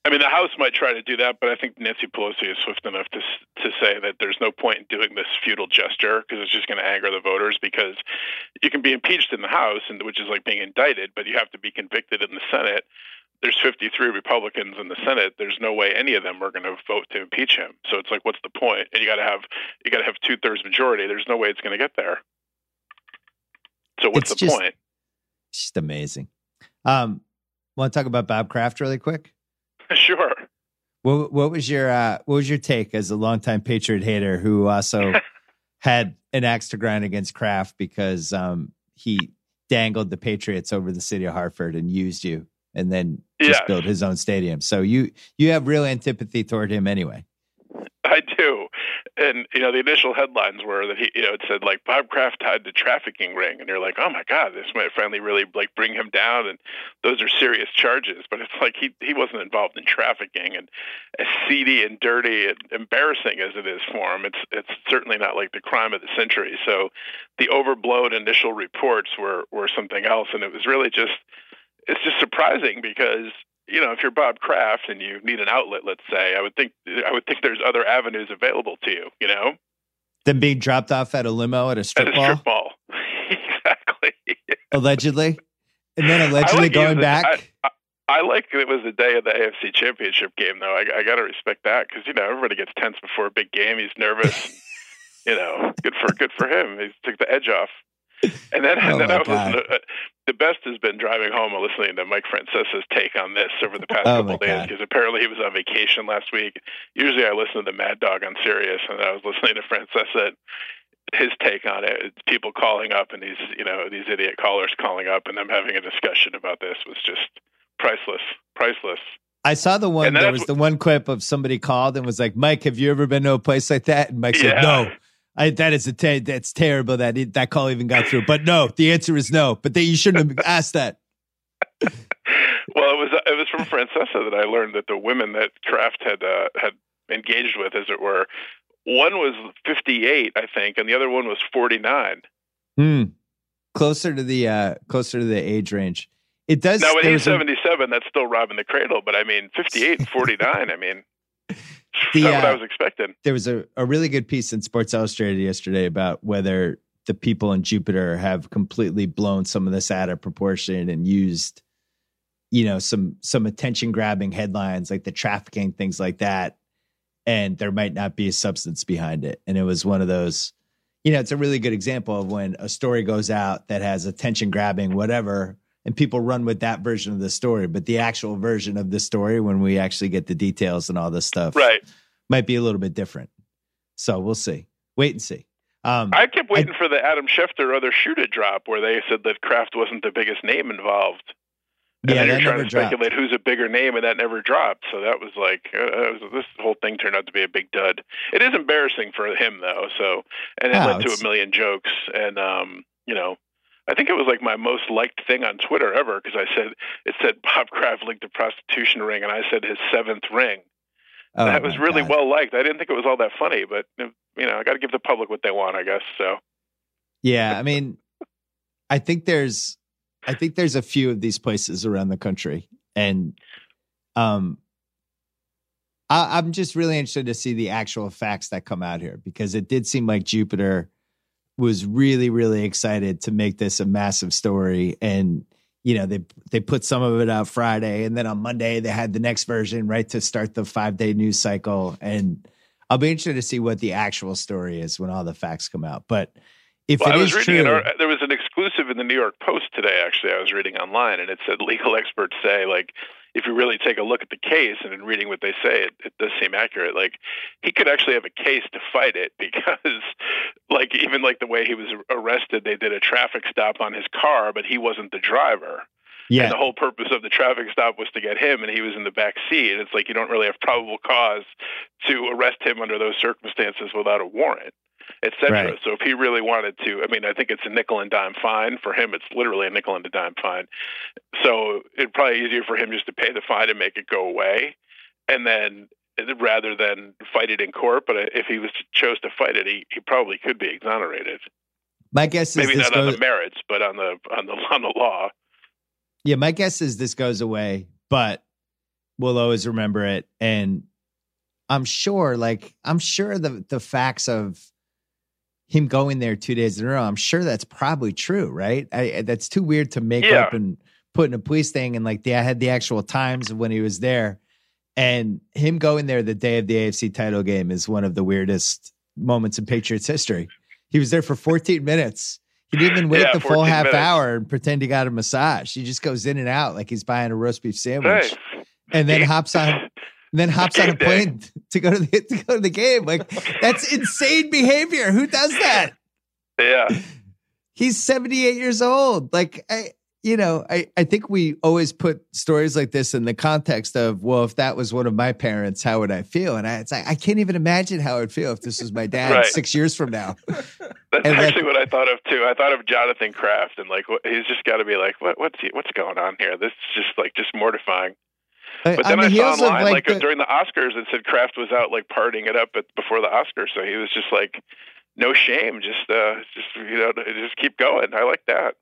I mean, the House might try to do that, but I think Nancy Pelosi is swift enough to to say that there's no point in doing this futile gesture because it's just going to anger the voters. Because you can be impeached in the House, and which is like being indicted, but you have to be convicted in the Senate. There's 53 Republicans in the Senate. There's no way any of them are going to vote to impeach him. So it's like, what's the point? And you got to have you got to have two thirds majority. There's no way it's going to get there. So what's It's the just- point? It's just amazing. Um, want to talk about Bob Kraft really quick? sure. What what was your uh, what was your take as a longtime Patriot hater who also had an axe to grind against Kraft because um, he dangled the Patriots over the city of Hartford and used you, and then just built his own stadium. So you you have real antipathy toward him anyway. I do. And you know, the initial headlines were that he, you know, it said like Bob Kraft tied to trafficking ring, and you're like, oh my god, this might finally really like bring him down, and those are serious charges. But it's like he he wasn't involved in trafficking, and as seedy and dirty and embarrassing as it is for him, it's it's certainly not like the crime of the century. So the overblown initial reports were were something else, and it was really just it's just surprising because you know, if you're Bob Kraft and you need an outlet, let's say, I would think I would think there's other avenues available to you. You know, than being dropped off at a limo at a at strip a strip mall, exactly. allegedly, and then allegedly like going using- back. I like it was the day of the AFC Championship game, though. I, I got to respect that because you know everybody gets tense before a big game. He's nervous. you know, good for good for him. He took the edge off. And then, Oh and then I was God. uh, the best has been driving home and listening to Mike Francesa's take on this over the past Oh, couple of days because apparently he was on vacation last week. Usually I listen to the Mad Dog on Sirius, and I was listening to Francesa. His take on it, people calling up and these, you know, these idiot callers calling up and them having a discussion about this was just priceless, priceless. I saw the one. There was the one clip of somebody called and was like, "Mike, have you ever been to a place like that?" And Mike said, "No." I, that is a te- that's terrible that it, that call even got through. But no, the answer is no. But they, you shouldn't have asked that. Well, it was it was from Francesa that I learned that the women that Kraft had uh, had engaged with, as it were, one was 58, I think, and the other one was 49. Hmm. Closer to the uh, closer to the age range. It does. Now, when there he's was a- 77, that's still robbing the cradle. But I mean, 58 and 49. I mean, The, that's what uh, I was expecting. there was a, a really good piece in Sports Illustrated yesterday about whether the people in Jupiter have completely blown some of this out of proportion and used, you know, some some attention grabbing headlines like the trafficking things like that, and there might not be a substance behind it. And it was one of those, you know, it's a really good example of when a story goes out that has attention grabbing whatever. And people run with that version of the story, but the actual version of the story, when we actually get the details and all this stuff, Right. might be a little bit different. So we'll see. Wait and see. Um, I kept waiting for the Adam Schefter other shoe to drop, where they said that Kraft wasn't the biggest name involved. And yeah, then you're trying never to dropped. speculate who's a bigger name, and that never dropped. So that was like uh, was, this whole thing turned out to be a big dud. It is embarrassing for him though. So and it Oh, led to a million jokes, and um, you know, I think it was like my most liked thing on Twitter ever because I said it said Bob Kraft linked a prostitution ring, and I said his seventh ring. Oh, that was really God. well liked. I didn't think it was all that funny, but you know, I got to give the public what they want, I guess. So Yeah, I mean, I think there's, I think there's a few of these places around the country, and um, I, I'm just really interested to see the actual facts that come out here because it did seem like Jupiter was really, really excited to make this a massive story, and you know they they put some of it out Friday, and then on Monday they had the next version right to start the five day news cycle, and I'll be interested to see what the actual story is when all the facts come out, but. If well, it I was is reading true, ar- there was an exclusive in the New York Post today. Actually, I was reading online, and it said legal experts say like if you really take a look at the case and in reading what they say, it, it does seem accurate. Like he could actually have a case to fight it because, like even like the way he was arrested, they did a traffic stop on his car, but he wasn't the driver. yeah, And the whole purpose of the traffic stop was to get him, and he was in the back seat. It's like you don't really have probable cause to arrest him under those circumstances without a warrant, et cetera. Right. So if he really wanted to, I mean, I think it's a nickel and dime fine. For him, it's literally a nickel and a dime fine. So it'd probably easier for him just to pay the fine and make it go away, and then rather than fight it in court. But if he was chose to fight it, he, he probably could be exonerated. my guess is Maybe this not on the merits, but on the on the on the law. yeah, my guess is this goes away, but we'll always remember it. And I'm sure, like, I'm sure the the facts of him going there two days in a row. I'm sure that's probably true, right? I, that's too weird to make Yeah. up and put in a police thing. And like, they, I had the actual times of when he was there, and him going there the day of the AFC title game is one of the weirdest moments in Patriots history. He was there for 14 minutes. He didn't even wait Yeah, the full half minutes. hour and pretend he got a massage. He just goes in and out like he's buying a roast beef sandwich, Hey. and then hops on, and then hops on a Game day. plane to go to the to go to the game. Like that's insane behavior. Who does that? Yeah. He's 78 years old. Like I, you know, I I think we always put stories like this in the context of, well, if that was one of my parents, how would I feel? And I, it's like I can't even imagine how I'd feel if this was my dad Right. six years from now. That's And actually what I thought of too. I thought of Jonathan Kraft and like what, he's just got to be like, what, what's he, what's going on here? This is just like just mortifying. Like, But on then the I saw heels online like, like the- during the Oscars, it said Kraft was out like partying it up at, before the Oscars, so he was just like, no shame, just uh, just you know, just keep going. I like that.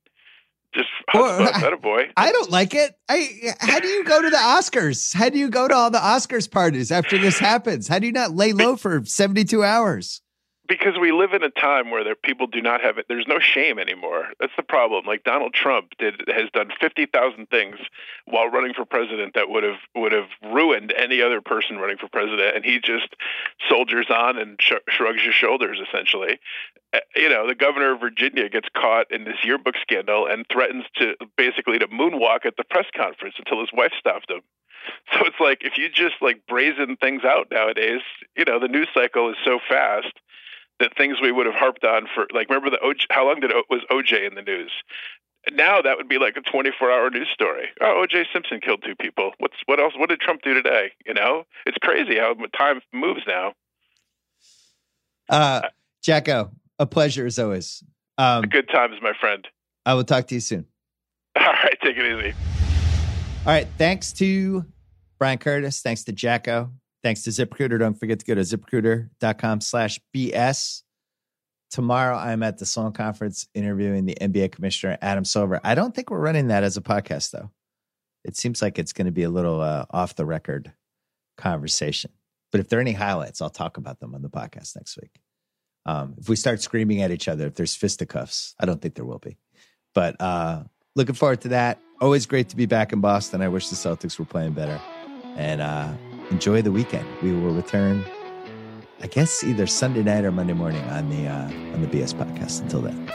Just Well, that a boy. I don't like it. I how do you go to the Oscars? How do you go to all the Oscars parties after this happens? How do you not lay low for 72 hours? Because we live in a time where there, people do not have it. There's no shame anymore. That's the problem. Like Donald Trump did has done fifty thousand things while running for president that would have would have ruined any other person running for president, and he just soldiers on and sh- shrugs his shoulders. Essentially, uh, you know, the governor of Virginia gets caught in this yearbook scandal and threatens to basically to moonwalk at the press conference until his wife stopped him. So it's like if you just like brazen things out nowadays, you know, the news cycle is so fast that things we would have harped on for like remember the OJ, how long did o, was OJ in the news? Now that would be like a 24-hour news story. Oh, OJ Simpson killed two people. What's what else? What did Trump do today? You know, it's crazy how time moves now. Uh, JackO, a pleasure as always. Um, Good times, my friend. I will talk to you soon. All right, take it easy. All right, thanks to Bryan Curtis. Thanks to JackO. Thanks to ZipRecruiter. Don't forget to go to ziprecruiter.com slash BS. Tomorrow, I'm at the Sloan Conference interviewing the NBA Commissioner, Adam Silver. I don't think we're running that as a podcast, though. It seems like it's going to be a little uh, off the record conversation. But if there are any highlights, I'll talk about them on the podcast next week. Um, if we start screaming at each other, if there's fisticuffs, I don't think there will be. But uh, looking forward to that. Always great to be back in Boston. I wish the Celtics were playing better. And uh, enjoy the weekend. We will return, I guess, either Sunday night or Monday morning on the uh, on the BS podcast. Until then.